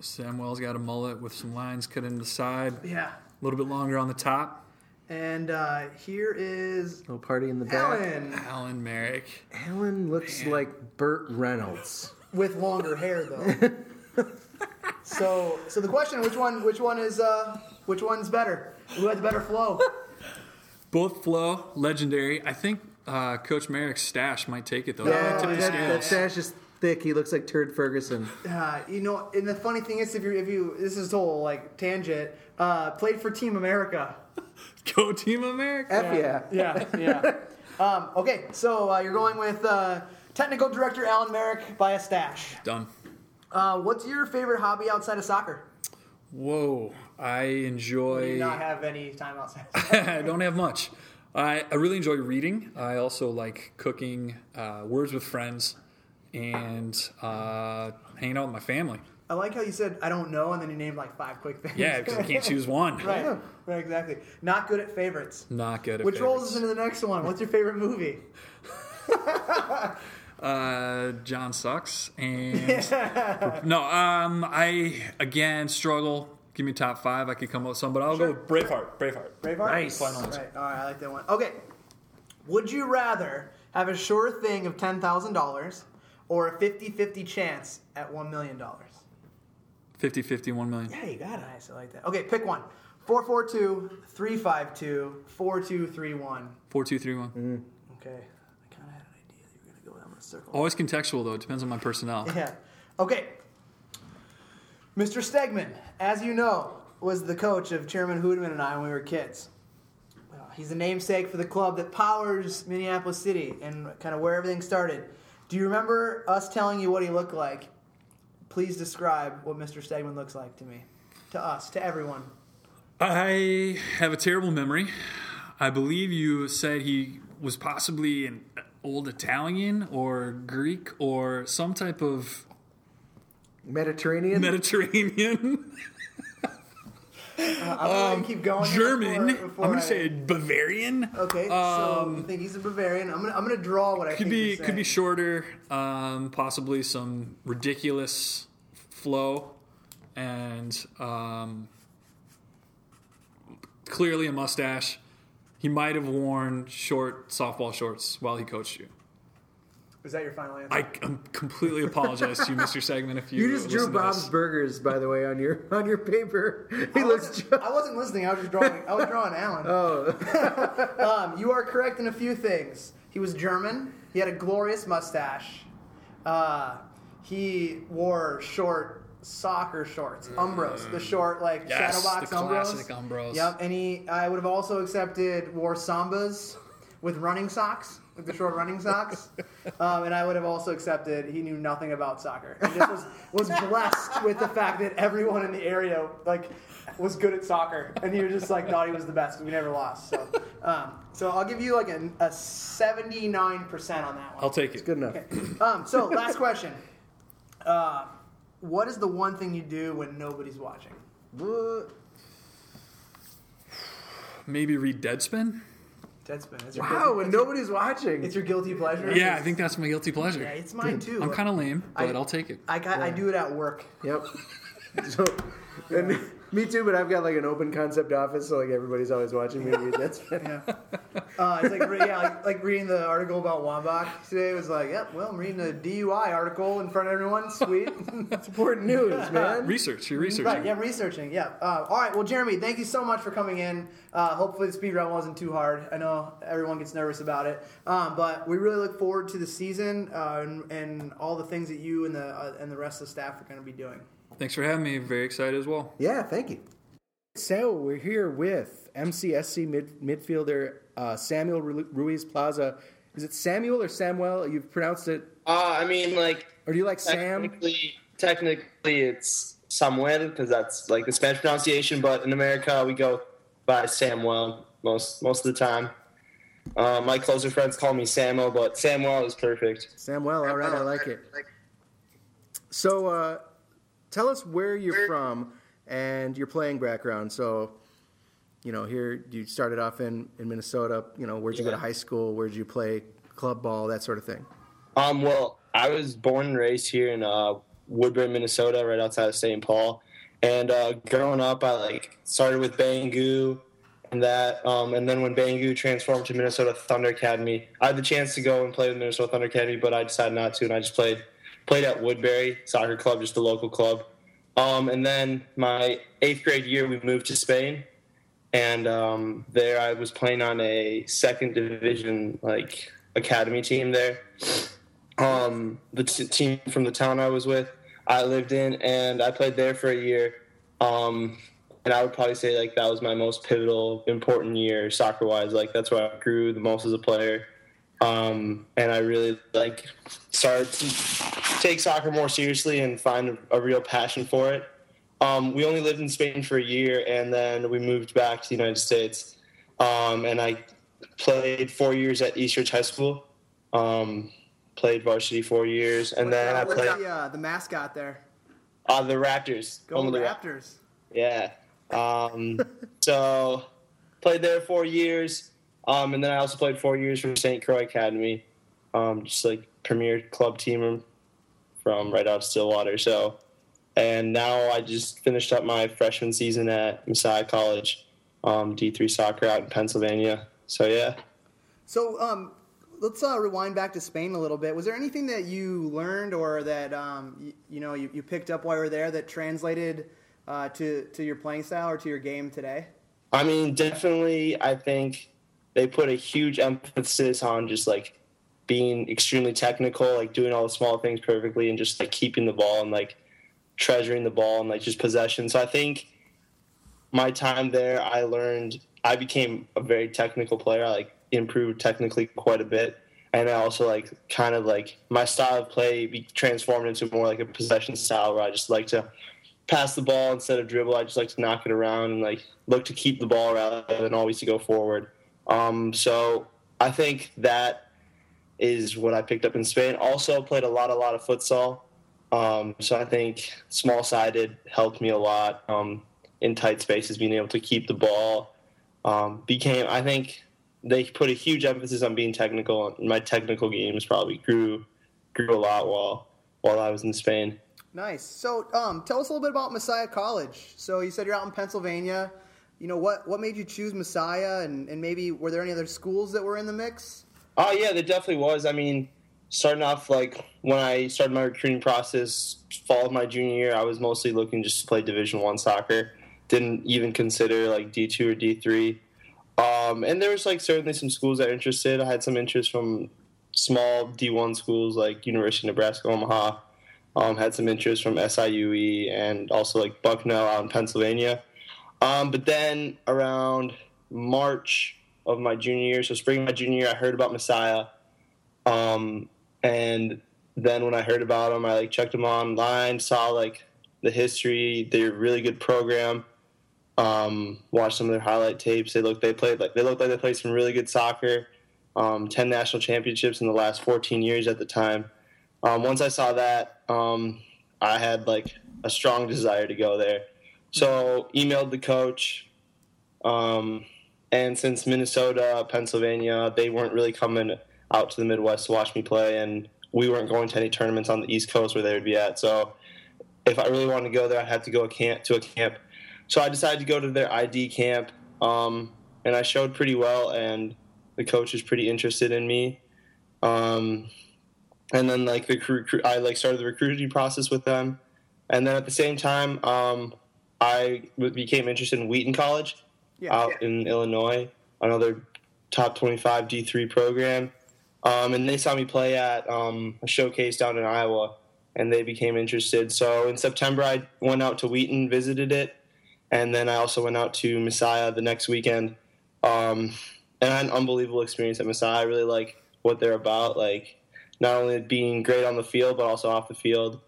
Samuel's got a mullet with some lines cut in the side, Yeah, a little bit longer on the top. And uh, here is Little party in the back. Ellen Alan Merrick. Alan looks like Burt Reynolds. with longer hair though. so, so the question: which one? Which one is? Uh, which one's better? Who has better flow? Both flow, legendary. I think uh, Coach Merrick's stash might take it though. Yeah, Might tip the that, scales. that stash is thick. He looks like Turd Ferguson. Uh, you know, and the funny thing is, if you if you this is a whole like tangent. Uh, played for Team America. Go Team America. F yeah. Yeah, yeah. um, okay, so uh, you're going with uh, technical director Alan Merrick by a stash. Done. Uh, what's your favorite hobby outside of soccer? Whoa. I Do enjoy. you not have any time outside? I don't have much. I, I really enjoy reading. I also like cooking, uh, words with friends, and uh, hanging out with my family. I like how you said I don't know, and then you named like five quick things. Yeah, because I can't choose one. right, right, exactly. Not good at favorites. Not good at Which rolls us into the next one. What's your favorite movie? Uh, John sucks, and no. Um, I again struggle. Give me top five. I could come up with some, but I'll go with Braveheart. Braveheart. Braveheart. Nice. Right. All right. I like that one. Okay. Would you rather have a sure thing of ten thousand dollars or a 50-50 chance at one million dollars? 50 50, 1 million. Yeah, you got it. Nice. I like that. Okay, pick one. 442 352 4231. 4231. Mm. Okay. I kind of had an idea that you were going to go down the circle. Always contextual, though. It depends on my personnel. Yeah. Okay. Mr. Stegman, as you know, was the coach of Chairman Hoodman and I when we were kids. Well, He's the namesake for the club that powers Minneapolis City and kind of where everything started. Do you remember us telling you what he looked like? Please describe what Mr. Stegman looks like to me, to us, to everyone. I have a terrible memory. I believe you said he was possibly an old Italian or Greek or some type of Mediterranean. Mediterranean, I'm going to keep going. German. before- before I'm going I- to say Bavarian. Okay, so you think he's a Bavarian? I'm gonna I'm gonna draw what I Could be could be shorter. Um, possibly some ridiculous flow and um, clearly a mustache. He might have worn short softball shorts while he coached you. Is that your final answer? I um, completely apologize to you, Mr. Stegman, if you You just drew Bob's. Burgers, by the way, on your on your paper. He I looks. wasn't, I wasn't listening. I was just drawing. I was drawing Alan. Oh, Um, you are correct in a few things. He was German. He had a glorious mustache. Uh, he wore short soccer shorts, Umbros, the short like Yes, shadow box the Umbros. classic Umbros. Yep, and he. I would have also accepted wore Sambas with running socks, with the short running socks. Um, and I would have also accepted he knew nothing about soccer. He just was was blessed with the fact that everyone in the area like was good at soccer, and he was just like thought he was the best. We never lost. So, um, so I'll give you like a, a seventy nine percent on that one. I'll take it. It's good enough. Um, so last question. Uh, what is the one thing you do when nobody's watching? Maybe read Deadspin? Deadspin. It's your Wow, guilty- when your- nobody's watching. It's your guilty pleasure. Yeah, I think that's my guilty pleasure. Yeah, it's mine too. I'm kind of lame, but I- I, will take it. I got, I do it at work. Yep. So, and me too, but I've got like an open concept office, so like everybody's always watching me read. That's Yeah. Uh, it's like re- yeah, like, like reading the article about Wambach today. It was like, yep, well, I'm reading a DUI article in front of everyone. Sweet. It's important news, man. Research. You're researching. Right, yeah, researching. Yeah. Uh, all right. Well, Jeremy, thank you so much for coming in. Uh, hopefully, the speed run wasn't too hard. I know everyone gets nervous about it, um, but we really look forward to the season uh, and, and all the things that you and the uh, and the rest of the staff are going to be doing. Thanks for having me. Very excited as well. Yeah, thank you. So we're here with MCSC mid, midfielder uh, Samuel Ruiz Plaza. Is it Samuel or Samuel? You've pronounced it, Uh, I mean, like or do you like Sam? technically, technically it's Samuel because that's like the Spanish pronunciation. But in America, we go by Samuel most most of the time. Uh, my closer friends call me Samuel, but Samuel is perfect. Samuel. All right, I like it. So, uh, tell us where you're from and your playing background. So, you know, here you started off in, in Minnesota. You know, where'd you go to high school? Where'd you play club ball? That sort of thing. Um, well, I was born and raised here in uh, Woodbury, Minnesota, right outside of St. Paul. And uh, growing up, I like started with Bangu and that. Um, and then when Bangu transformed to Minnesota Thunder Academy, I had the chance to go and play with Minnesota Thunder Academy, but I decided not to, and I just played played at Woodbury Soccer Club, just a local club. Um, and then my eighth grade year, we moved to Spain, and um, there I was playing on a second division like academy team there. Um, the t- team from the town I was with, I lived in, and I played there for a year. Um, and I would probably say like that was my most pivotal, important year soccer wise. Like that's where I grew the most as a player. Um, and I really like started to take soccer more seriously and find a, real passion for it. Um, we only lived in Spain for a year, and then we moved back to the United States. Um, and I played four years at East Ridge High School. Um, played varsity four years, and then I played the, uh, the mascot there? uh, the Raptors. Go the Ra- Raptors. yeah. Um, so played there four years, um, and then I also played four years for St. Croix Academy, um, just like premier club team from right out of Stillwater. So, and now I just finished up my freshman season at Messiah College, um, D3 soccer out in Pennsylvania. So yeah. So um, let's uh, rewind back to Spain a little bit. Was there anything that you learned or that um, you, you know you, you picked up while you were there that translated uh, to to your playing style or to your game today? I mean, definitely, I think they put a huge emphasis on just like being extremely technical, like doing all the small things perfectly, and just like keeping the ball and like treasuring the ball and like just possession. So I think my time there, I learned I became a very technical player. I like improved technically quite a bit, and I also like kind of like my style of play be transformed into more like a possession style where I just like to pass the ball instead of dribble. I just like to knock it around and like look to keep the ball rather than always to go forward. Um, so I think that is what I picked up in Spain. Also played a lot, a lot of futsal. Um, so I think small sided helped me a lot um, in tight spaces, being able to keep the ball. Um, became I think they put a huge emphasis on being technical. My technical games probably grew grew a lot while while I was in Spain. Nice. So, um, tell us a little bit about Messiah College. So, you said you're out in Pennsylvania. You know, what, what made you choose Messiah, and, and maybe were there any other schools that were in the mix? Oh yeah, there definitely was. I mean, starting off like when I started my recruiting process, fall of my junior year, I was mostly looking just to play Division One soccer. Didn't even consider like D two or D three. Um, and there was like certainly some schools that interested. I had some interest from small D one schools like University of Nebraska Omaha. Um, had some interest from SIUE and also like Bucknell out in Pennsylvania. Um, but then around March of my junior year, so spring of my junior year, I heard about Messiah. Um, and then when I heard about them, I like checked them online, saw like the history. They're a really good program. Um, watched some of their highlight tapes. They looked they played like they looked like they played some really good soccer. Um, Ten national championships in the last 14 years at the time. Um, once I saw that, um, I had like a strong desire to go there. So emailed the coach, um, and since Minnesota, Pennsylvania, they weren't really coming out to the Midwest to watch me play, and we weren't going to any tournaments on the East Coast where they would be at. So if I really wanted to go there, I'd have to go a camp to a camp. So I decided to go to their ID camp, um, and I showed pretty well, and the coach was pretty interested in me. Um, and then like the recruit, I like started the recruiting process with them, and then at the same time, um, I became interested in Wheaton College Yeah. out in Illinois, another top 25 D3 program. Um, and they saw me play at um, a showcase down in Iowa, and they became interested. So in September, I went out to Wheaton, visited it, and then I also went out to Messiah the next weekend. Um, and I had an unbelievable experience at Messiah. I really like what they're about, like not only being great on the field, but also off the field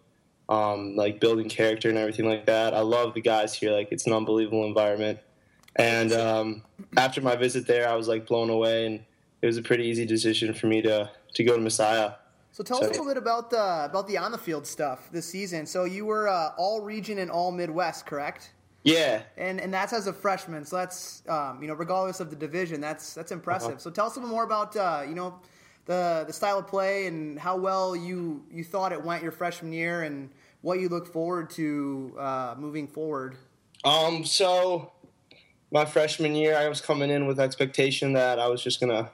um, like building character and everything like that. I love the guys here. Like it's an unbelievable environment. And um, after my visit there, I was like blown away, and it was a pretty easy decision for me to to go to Messiah. So tell us a little bit about the about the on the field stuff this season. So you were uh, all region and all Midwest, correct? Yeah, And and that's as a freshman. So that's um, you know regardless of the division, that's that's impressive. Uh-huh. So tell us a little more about uh, you know the the style of play and how well you you thought it went your freshman year and what you look forward to uh, moving forward. Um, so my freshman year, I was coming in with expectation that I was just gonna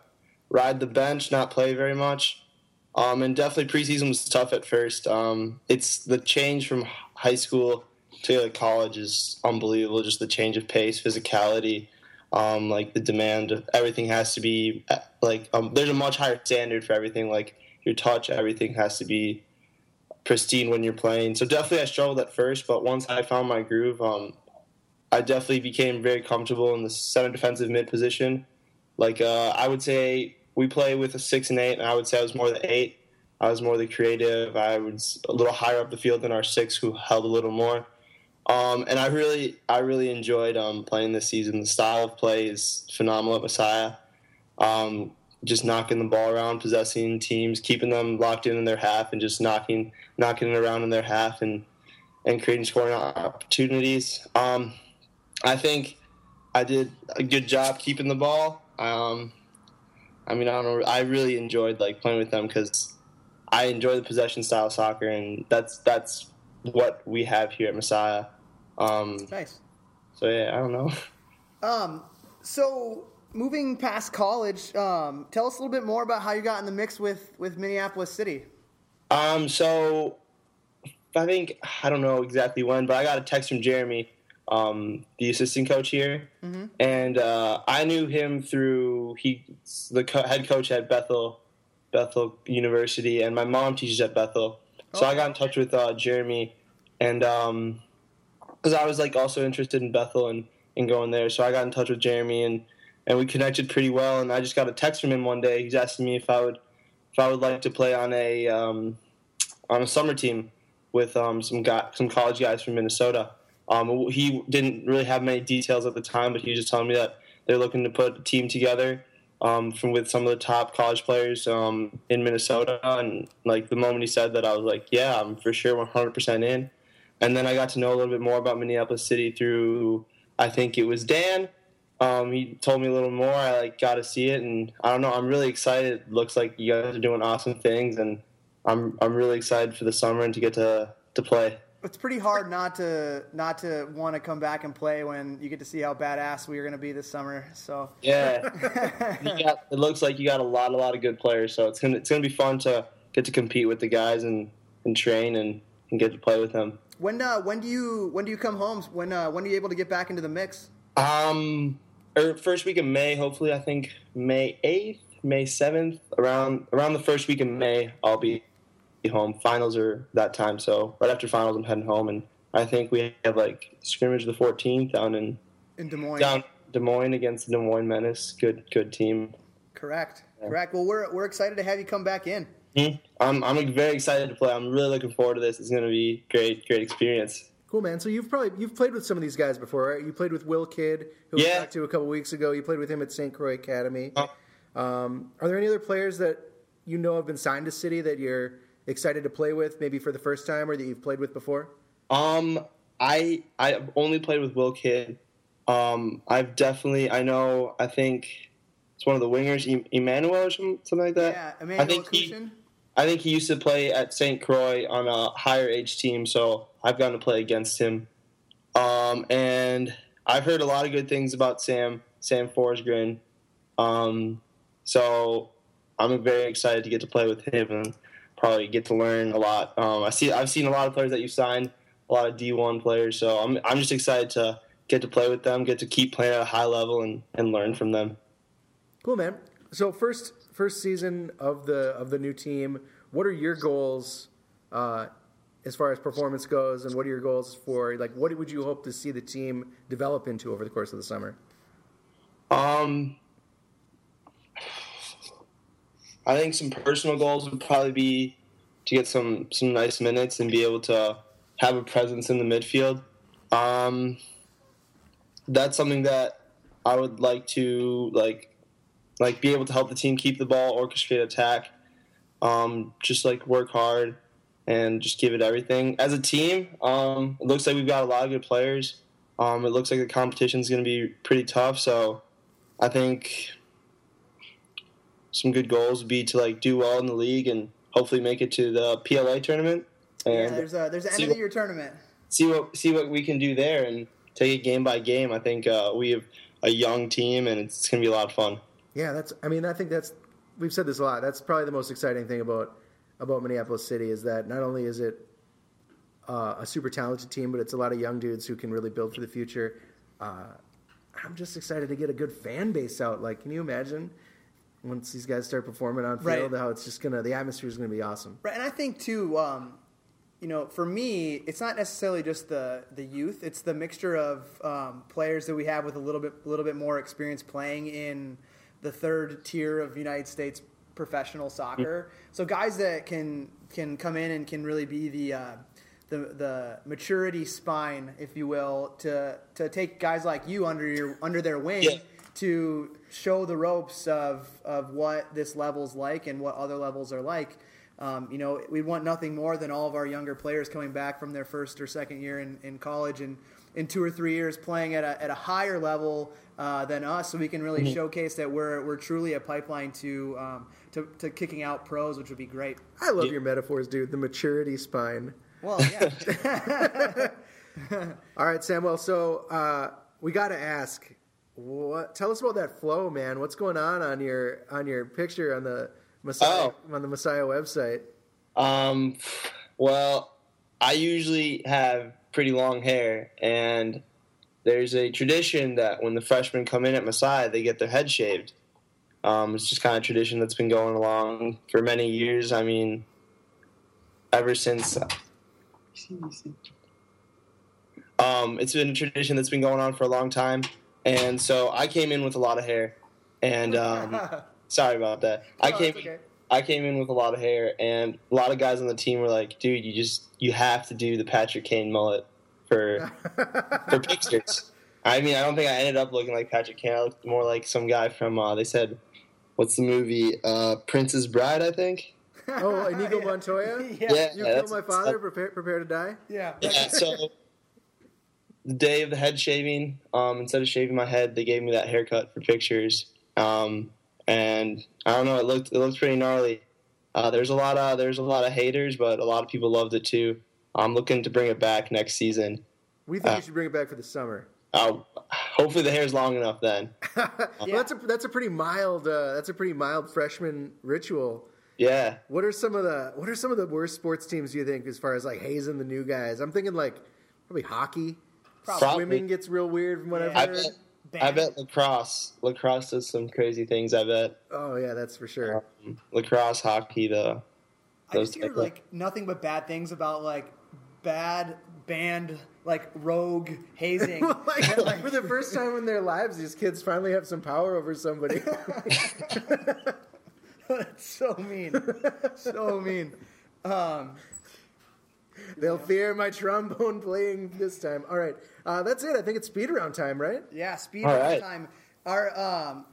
ride the bench, not play very much. Um, and definitely preseason was tough at first. Um, it's the change from high school to like, college is unbelievable. Just the change of pace, physicality, um, like the demand. Everything has to be uh, like um, there's a much higher standard for everything. Like your touch, everything has to be pristine when you're playing. So definitely I struggled at first, but once I found my groove, um, I definitely became very comfortable in the center defensive mid position. Like uh, I would say we play with a six and eight, and I would say I was more the eight. I was more the creative. I was a little higher up the field than our six, who held a little more. Um, and I really, I really enjoyed um, playing this season. The style of play is phenomenal at Messiah. Um, just knocking the ball around, possessing teams, keeping them locked in in their half, and just knocking, knocking it around in their half, and and creating scoring opportunities. Um, I think I did a good job keeping the ball. Um, I mean, I don't know. I really enjoyed like playing with them because I enjoy the possession style soccer, and that's that's what we have here at Messiah. Um, Nice. so yeah, I don't know. Um, so moving past college, um, tell us a little bit more about how you got in the mix with with Minneapolis City. Um, so I think I don't know exactly when, but I got a text from Jeremy, um, the assistant coach here, and uh, I knew him through he the co- head coach at Bethel, Bethel University, and my mom teaches at Bethel, so I got in touch with uh, Jeremy, and because I was like also interested in Bethel and, and going there, so I got in touch with Jeremy and and we connected pretty well, and I just got a text from him one day. He's asking me if I would if I would like to play on a um, on a summer team with um, some guy, some college guys from Minnesota. Um, he didn't really have many details at the time, but he was just telling me that they're looking to put a team together um, from with some of the top college players um, in Minnesota. And like the moment he said that, I was like, yeah, I'm for sure 100% in. And then I got to know a little bit more about Minneapolis City through I think it was Dan. Um, he told me a little more. I like got to see it, and I don't know. I'm really excited. It looks like you guys are doing awesome things, and I'm I'm really excited for the summer and to get to to play. It's pretty hard not to not to want to come back and play when you get to see how badass we are going to be this summer. So Yeah, you got, it looks like you got a lot a lot of good players, so it's gonna it's gonna be fun to get to compete with the guys and, and train and, and get to play with them. when uh, when do you when do you come home? When uh, when are you able to get back into the mix? Um, or first week of May, hopefully. I think May eighth, May seventh, around around the first week of May, I'll be home. Finals are that time, so right after finals, I'm heading home, and I think we have like scrimmage the 14th down in In Des Moines. down Des Moines against the Des Moines Menace. Good good team. Correct. Correct. Well, we're we're excited to have you come back in. Hmm? I'm I'm very excited to play. I'm really looking forward to this. It's going to be great great experience. Cool, man. So you've probably you've played with some of these guys before, right? You played with Will Kidd, who we talked to a couple weeks ago. You played with him at St. Croix Academy. Oh. Um, are there any other players that you know have been signed to City that you're excited to play with, maybe for the first time, or that you've played with before? Um, I I only played with Will Kidd. Um, I've definitely I know I think it's one of the wingers, E- Emmanuel or something like that. Yeah, I Emmanuel think he I think he used to play at St. Croix on a higher age team, so I've gotten to play against him. Um, and I've heard a lot of good things about Sam Sam Forsgren. Um, so I'm very excited to get to play with him and probably get to learn a lot. Um, I see I've seen a lot of players that you signed, a lot of D1 players. So I'm I'm just excited to get to play with them, get to keep playing at a high level, and, and learn from them. Cool, man. So first first season of the of the new team. What are your goals uh, as far as performance goes, and what are your goals for like what would you hope to see the team develop into over the course of the summer? Um, I think some personal goals would probably be to get some some nice minutes and be able to have a presence in the midfield. Um, that's something that I would like to like like be able to help the team keep the ball, orchestrate attack, um, just like work hard and just give it everything. As a team, um, it looks like we've got a lot of good players. Um, it looks like the competition is going to be pretty tough, so I think some good goals would be to like do well in the league and hopefully make it to the PLA tournament Yeah, there's a there's an end of the year tournament. see what see what we can do there and take it game by game. I think uh, we have a young team and it's going to be a lot of fun. Yeah, that's. I mean, I think that's. We've said this a lot. That's probably the most exciting thing about about Minneapolis City is that not only is it uh, a super talented team, but it's a lot of young dudes who can really build for the future. Uh, I'm just excited to get a good fan base out. Like, can you imagine once these guys start performing on field, Right. how it's just gonna the atmosphere is gonna be awesome. Right, and I think too, um, you know, for me, it's not necessarily just the the youth; it's the mixture of um, players that we have with a little bit, little bit more experience playing in the third tier of United States professional soccer. So guys that can can come in and can really be the uh, the the maturity spine, if you will, to to take guys like you under your under their wing Yeah. To show the ropes of of what this level's like and what other levels are like. Um, you know, we want nothing more than all of our younger players coming back from their first or second year in, in college and in two or three years playing at a, at a higher level uh, than us, so we can really showcase that we're, we're truly a pipeline to, um, to to kicking out pros, which would be great. I love Yeah. your metaphors, dude. The maturity spine. Well, yeah, All right, Samuel. So uh, we got to ask, what? Tell us about that flow, man. What's going on on your on your picture on the Messiah Oh. on the Messiah website? Um, well, I usually have pretty long hair, and there's a tradition that when the freshmen come in at Messiah, they get their head shaved. Um, it's just kind of tradition that's been going along for many years. I mean, ever since. Um, it's been a tradition that's been going on for a long time, and so I came in with a lot of hair, and um, sorry about that. I came. okay. I came in with a lot of hair, and a lot of guys on the team were like, "Dude, you just you have to do the Patrick Kane mullet for for pictures." I mean, I don't think I ended up looking like Patrick Kane. I looked more like some guy from. Uh, they said, "What's the movie? Uh, Princess Bride?" I think. Oh, Inigo Yeah. Montoya. yeah, Yeah. yeah, You that's- killed my father. Prepare, prepare to die. yeah. Yeah. So the day of the head shaving, um, instead of shaving my head, they gave me that haircut for pictures. Um, and I don't know, it looked it looked pretty gnarly. Uh, there's a lot of there's a lot of haters, but a lot of people loved it too. I'm looking to bring it back next season. We think Uh, you should bring it back for the summer. Uh, hopefully the hair's long enough then. Well, that's a that's a pretty mild uh, that's a pretty mild freshman ritual. Yeah. What are some of the what are some of the worst sports teams you think as far as like hazing the new guys? I'm thinking like probably hockey. Probably. Swimming gets real weird from what I've I heard. bet, I bet lacrosse. Lacrosse does some crazy things. I bet Oh yeah, that's for sure. lacrosse, hockey, the I just hear like nothing but bad things about like bad band like rogue hazing. like, for the first time in their lives, these kids finally have some power over somebody. That's so mean, so mean. Um, They'll fear my trombone playing this time. All right, uh, that's it. I think it's speed around time, right? yeah, speed All round right. time. Are um,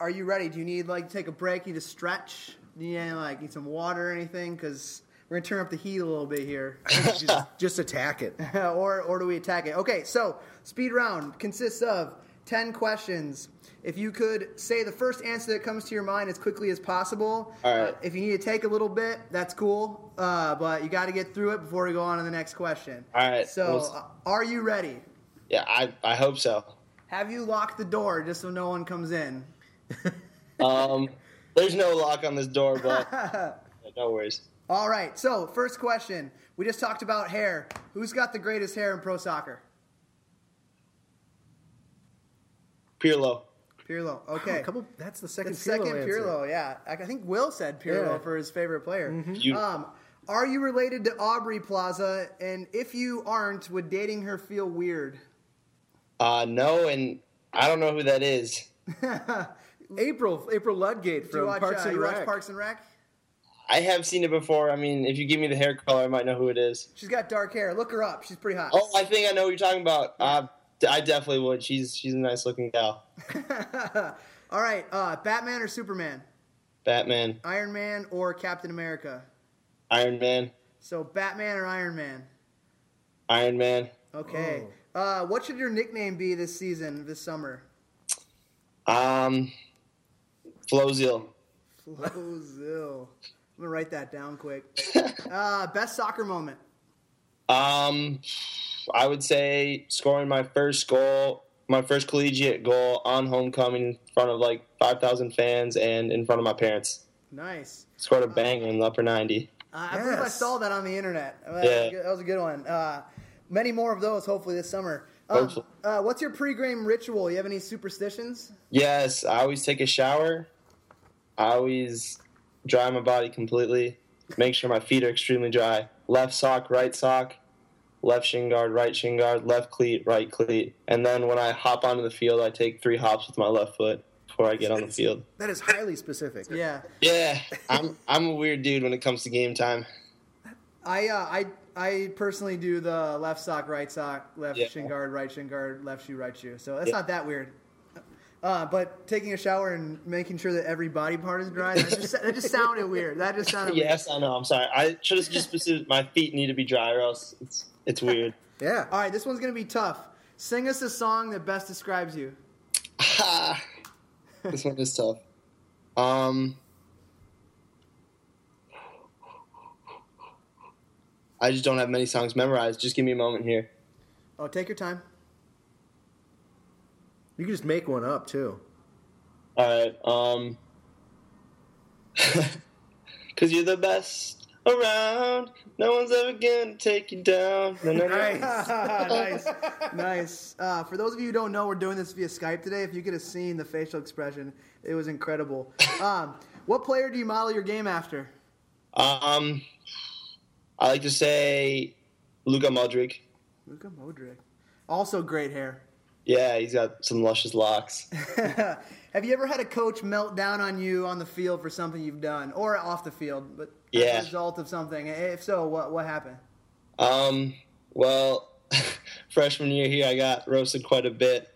are you ready? Do you need like take a break? You Need to stretch? Do you need, like need some water or anything? Because we're gonna turn up the heat a little bit here. just, just attack it. or or do we attack it? Okay, so speed round consists of ten questions. If you could say the first answer that comes to your mind as quickly as possible. All right. Uh, if you need to take a little bit, that's cool. Uh, but you got to get through it before we go on to the next question. All right, So, well, uh, are you ready? yeah. I I hope so. Have you locked the door just so no one comes in? Um, there's no lock on this door, but no worries. All right. So, first question. We just talked about hair. Who's got the greatest hair in pro soccer? Pirlo. Pirlo. Okay. a couple. That's the second. The second Pirlo answer. Pirlo, yeah. I I think Will said Pirlo Yeah. Mm-hmm. for his favorite player. You- Um, are you related to Aubrey Plaza? And if you aren't, would dating her feel weird? Uh, no, and I don't know who that is. April April Ludgate from watch, Parks uh, and you watch Rec. Parks and Rec? I have seen it before. I mean, if you give me the hair color, I might know who it is. She's got dark hair. Look her up. She's pretty hot. Oh, I think I know what you're talking about. Uh, I definitely would. She's she's a nice looking gal. All right. Uh, Batman or Superman? Batman, Iron Man or Captain America? Iron Man, So Batman or Iron Man? Iron Man. Okay. Uh, what should your nickname be this season, this summer? Um, Flozil. Flozil. I'm gonna write that down quick. Uh, best soccer moment. Um, I would say scoring my first goal, my first collegiate goal on homecoming in front of like 5,000 fans and in front of my parents. Nice. Scored a banger in the upper 90. Uh, I believe I saw that on the internet. Uh, That, Yeah. was, a good, that was a good one. Uh, many more of those, hopefully, this summer. Um, uh, what's your pre-game ritual? You have any superstitions? Yes, I always take a shower. I always dry my body completely. Make sure my feet are extremely dry. Left sock, right sock, left shin guard, right shin guard, left cleat, right cleat. And then when I hop onto the field, I take three hops with my left foot before I get on the field. That is highly specific. Yeah. Yeah, I'm I'm a weird dude when it comes to game time. I, uh, I, I personally do the left sock, right sock, left Yeah. shin guard, right shin guard, left shoe, right shoe. So that's Yeah. not that weird. Uh, but taking a shower and making sure that every body part is dry, that just, that just sounded weird. That just sounded weird. Yes, I know. I'm sorry. I should have just specific. My feet need to be dry, or else it's it's weird. Yeah. All right, this one's going to be tough. Sing us a song that best describes you. this one is tough. Um, I just don't have many songs memorized. Just give me a moment here. Oh, take your time. You can just make one up too. All right. Um, cause you're the best around. No one's ever gonna take you down. No, no, no. nice, nice. Uh, for those of you who don't know, we're doing this via Skype today. If you could have seen the facial expression, it was incredible. Um, what player do you model your game after? Um, I like to say Luka Modric. Luka Modric. Also great hair. Yeah, he's got some luscious locks. Have you ever had a coach melt down on you on the field for something you've done, or off the field, but as Yeah. a result of something? If so, what what happened? Um, well, freshman year here, I got roasted quite a bit.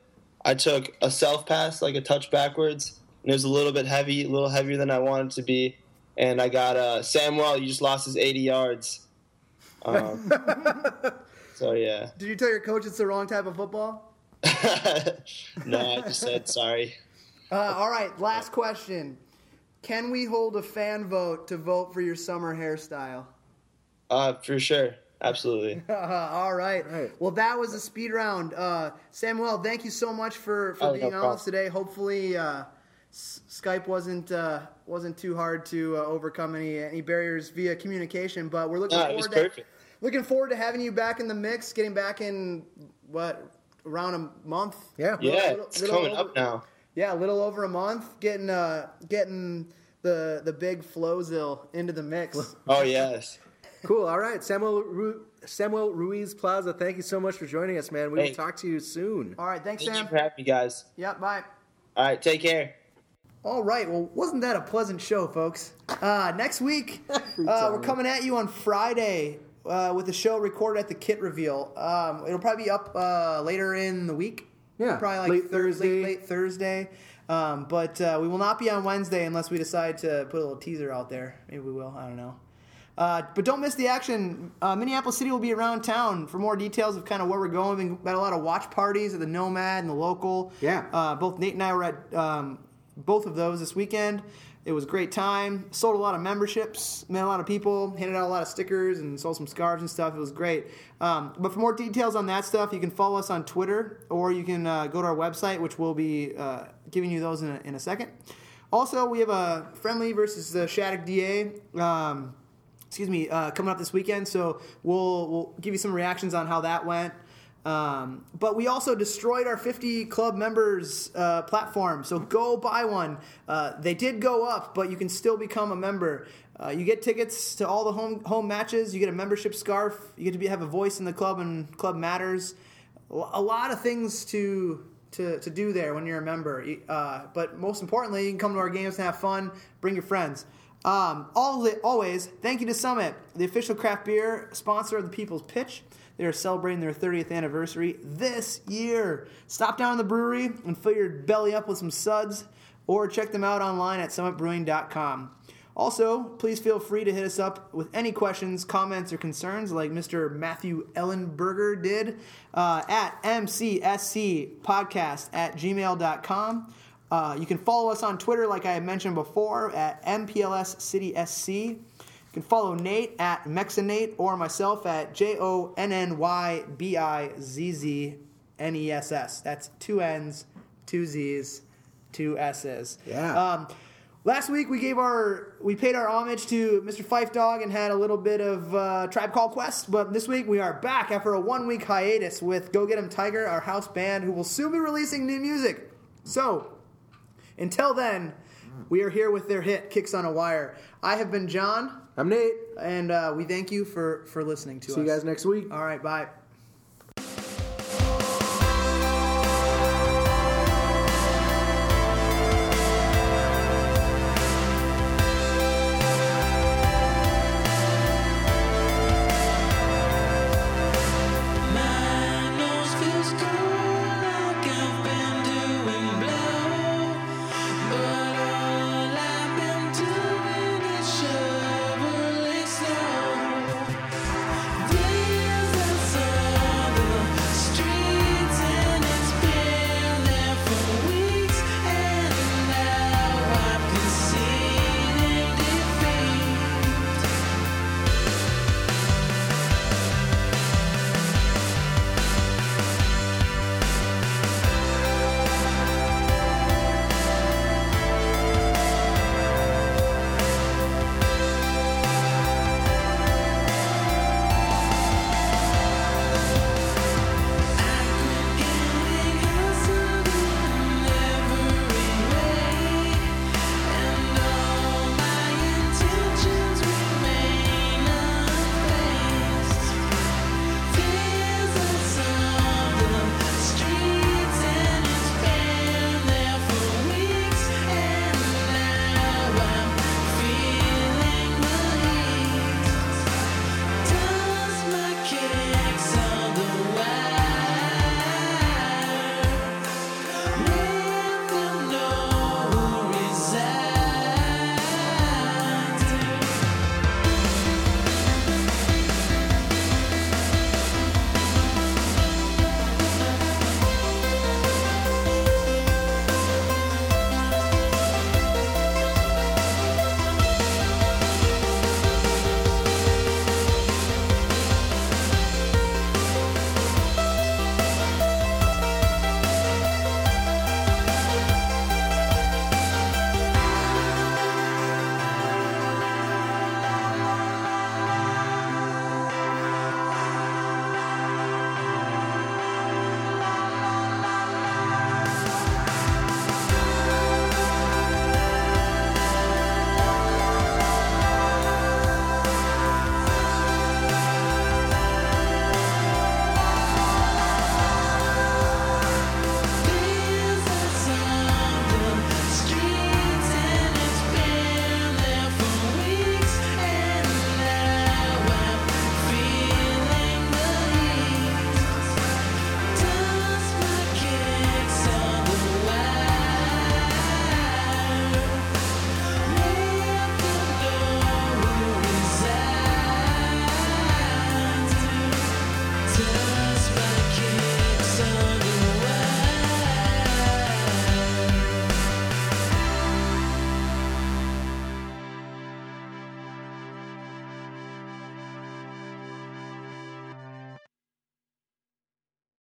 I took a self pass, like a touch backwards, and it was a little bit heavy, a little heavier than I wanted to be. And I got uh, Samuel. You just lost his 80 yards. Um, so yeah, Did you tell your coach it's the wrong type of football? no, I just said sorry. Uh, all right, last question. Can we hold a fan vote to vote for your summer hairstyle? Uh, for sure, absolutely. All right. Right. Well, that was a speed round. Uh, Samuel, thank you so much for, for Oh, no being on problem. with us today. Hopefully, uh, S- Skype wasn't uh, wasn't too hard to uh, overcome any any barriers via communication. But we're looking No, forward to perfect. looking forward to having you back in the mix, getting back in what around a month. Yeah. Yeah, Little- it's little coming over- up now. Yeah, a little over a month, getting uh getting the the big Flowzilla into the mix. Oh yes. Cool. All right, Samuel Ru- Samuel Ruiz Plaza. Thank you so much for joining us, man. We will talk to you soon. All right, thanks, Thank you Sam. for having me, guys. Yeah, bye. All right, take care. All right. Well, wasn't that a pleasant show, folks? Uh, next week, uh, we're coming at you on Friday uh, with a show recorded at the Kit Reveal. Um, it'll probably be up uh, later in the week. Yeah, probably like late Thur- Thursday. late, late Thursday. Um, but uh, we will not be on Wednesday unless we decide to put a little teaser out there. Maybe we will. I don't know. Uh, but don't miss the action. Uh, Minneapolis City will be around town for more details of kind of where we're going. We've got a lot of watch parties at the Nomad and the local. Yeah. Uh, both Nate and I were at um, both of those this weekend. It was a great time. Sold a lot of memberships, met a lot of people, handed out a lot of stickers, and sold some scarves and stuff. It was great. Um, but for more details on that stuff, you can follow us on Twitter or you can uh, go to our website, which we'll be uh, giving you those in a, in a second. Also, we have a friendly versus the Shattuck DA. Um, excuse me, uh, coming up this weekend. So we'll we'll give you some reactions on how that went. Um, but we also destroyed our 50 club members uh, platform. So go buy one. Uh, they did go up, but you can still become a member. Uh, you get tickets to all the home home matches. You get a membership scarf. You get to be, have a voice in the club and Club Matters. A lot of things to to, to do there when you're a member. Uh, but most importantly, you can come to our games and have fun. Bring your friends. Um, all, always, thank you to Summit, the official craft beer sponsor of the People's Pitch. They are celebrating their 30th anniversary this year. Stop down in the brewery and fill your belly up with some suds, or check them out online at summitbrewing.com. Also, please feel free to hit us up with any questions, comments, or concerns, like Mr. Matthew Ellenberger did uh, at mcscpodcast at gmail.com. Uh, you can follow us on Twitter, like I mentioned before, at MPLS You can follow Nate at Mexinate or myself at J O N N Y B I Z Z N E S S. That's two N's, two Z's, two S's. Yeah. Um, last week we gave our we paid our homage to Mr. Phife Dawg and had a little bit of uh, Tribe Called Quest, but this week we are back after a one week hiatus with Go Get 'Em Tiger, our house band, who will soon be releasing new music. So until then, we are here with their hit "Kicks on a Wire." I have been John, I'm Nate. and uh, we thank you for for listening to us. See you guys next week. All right, bye.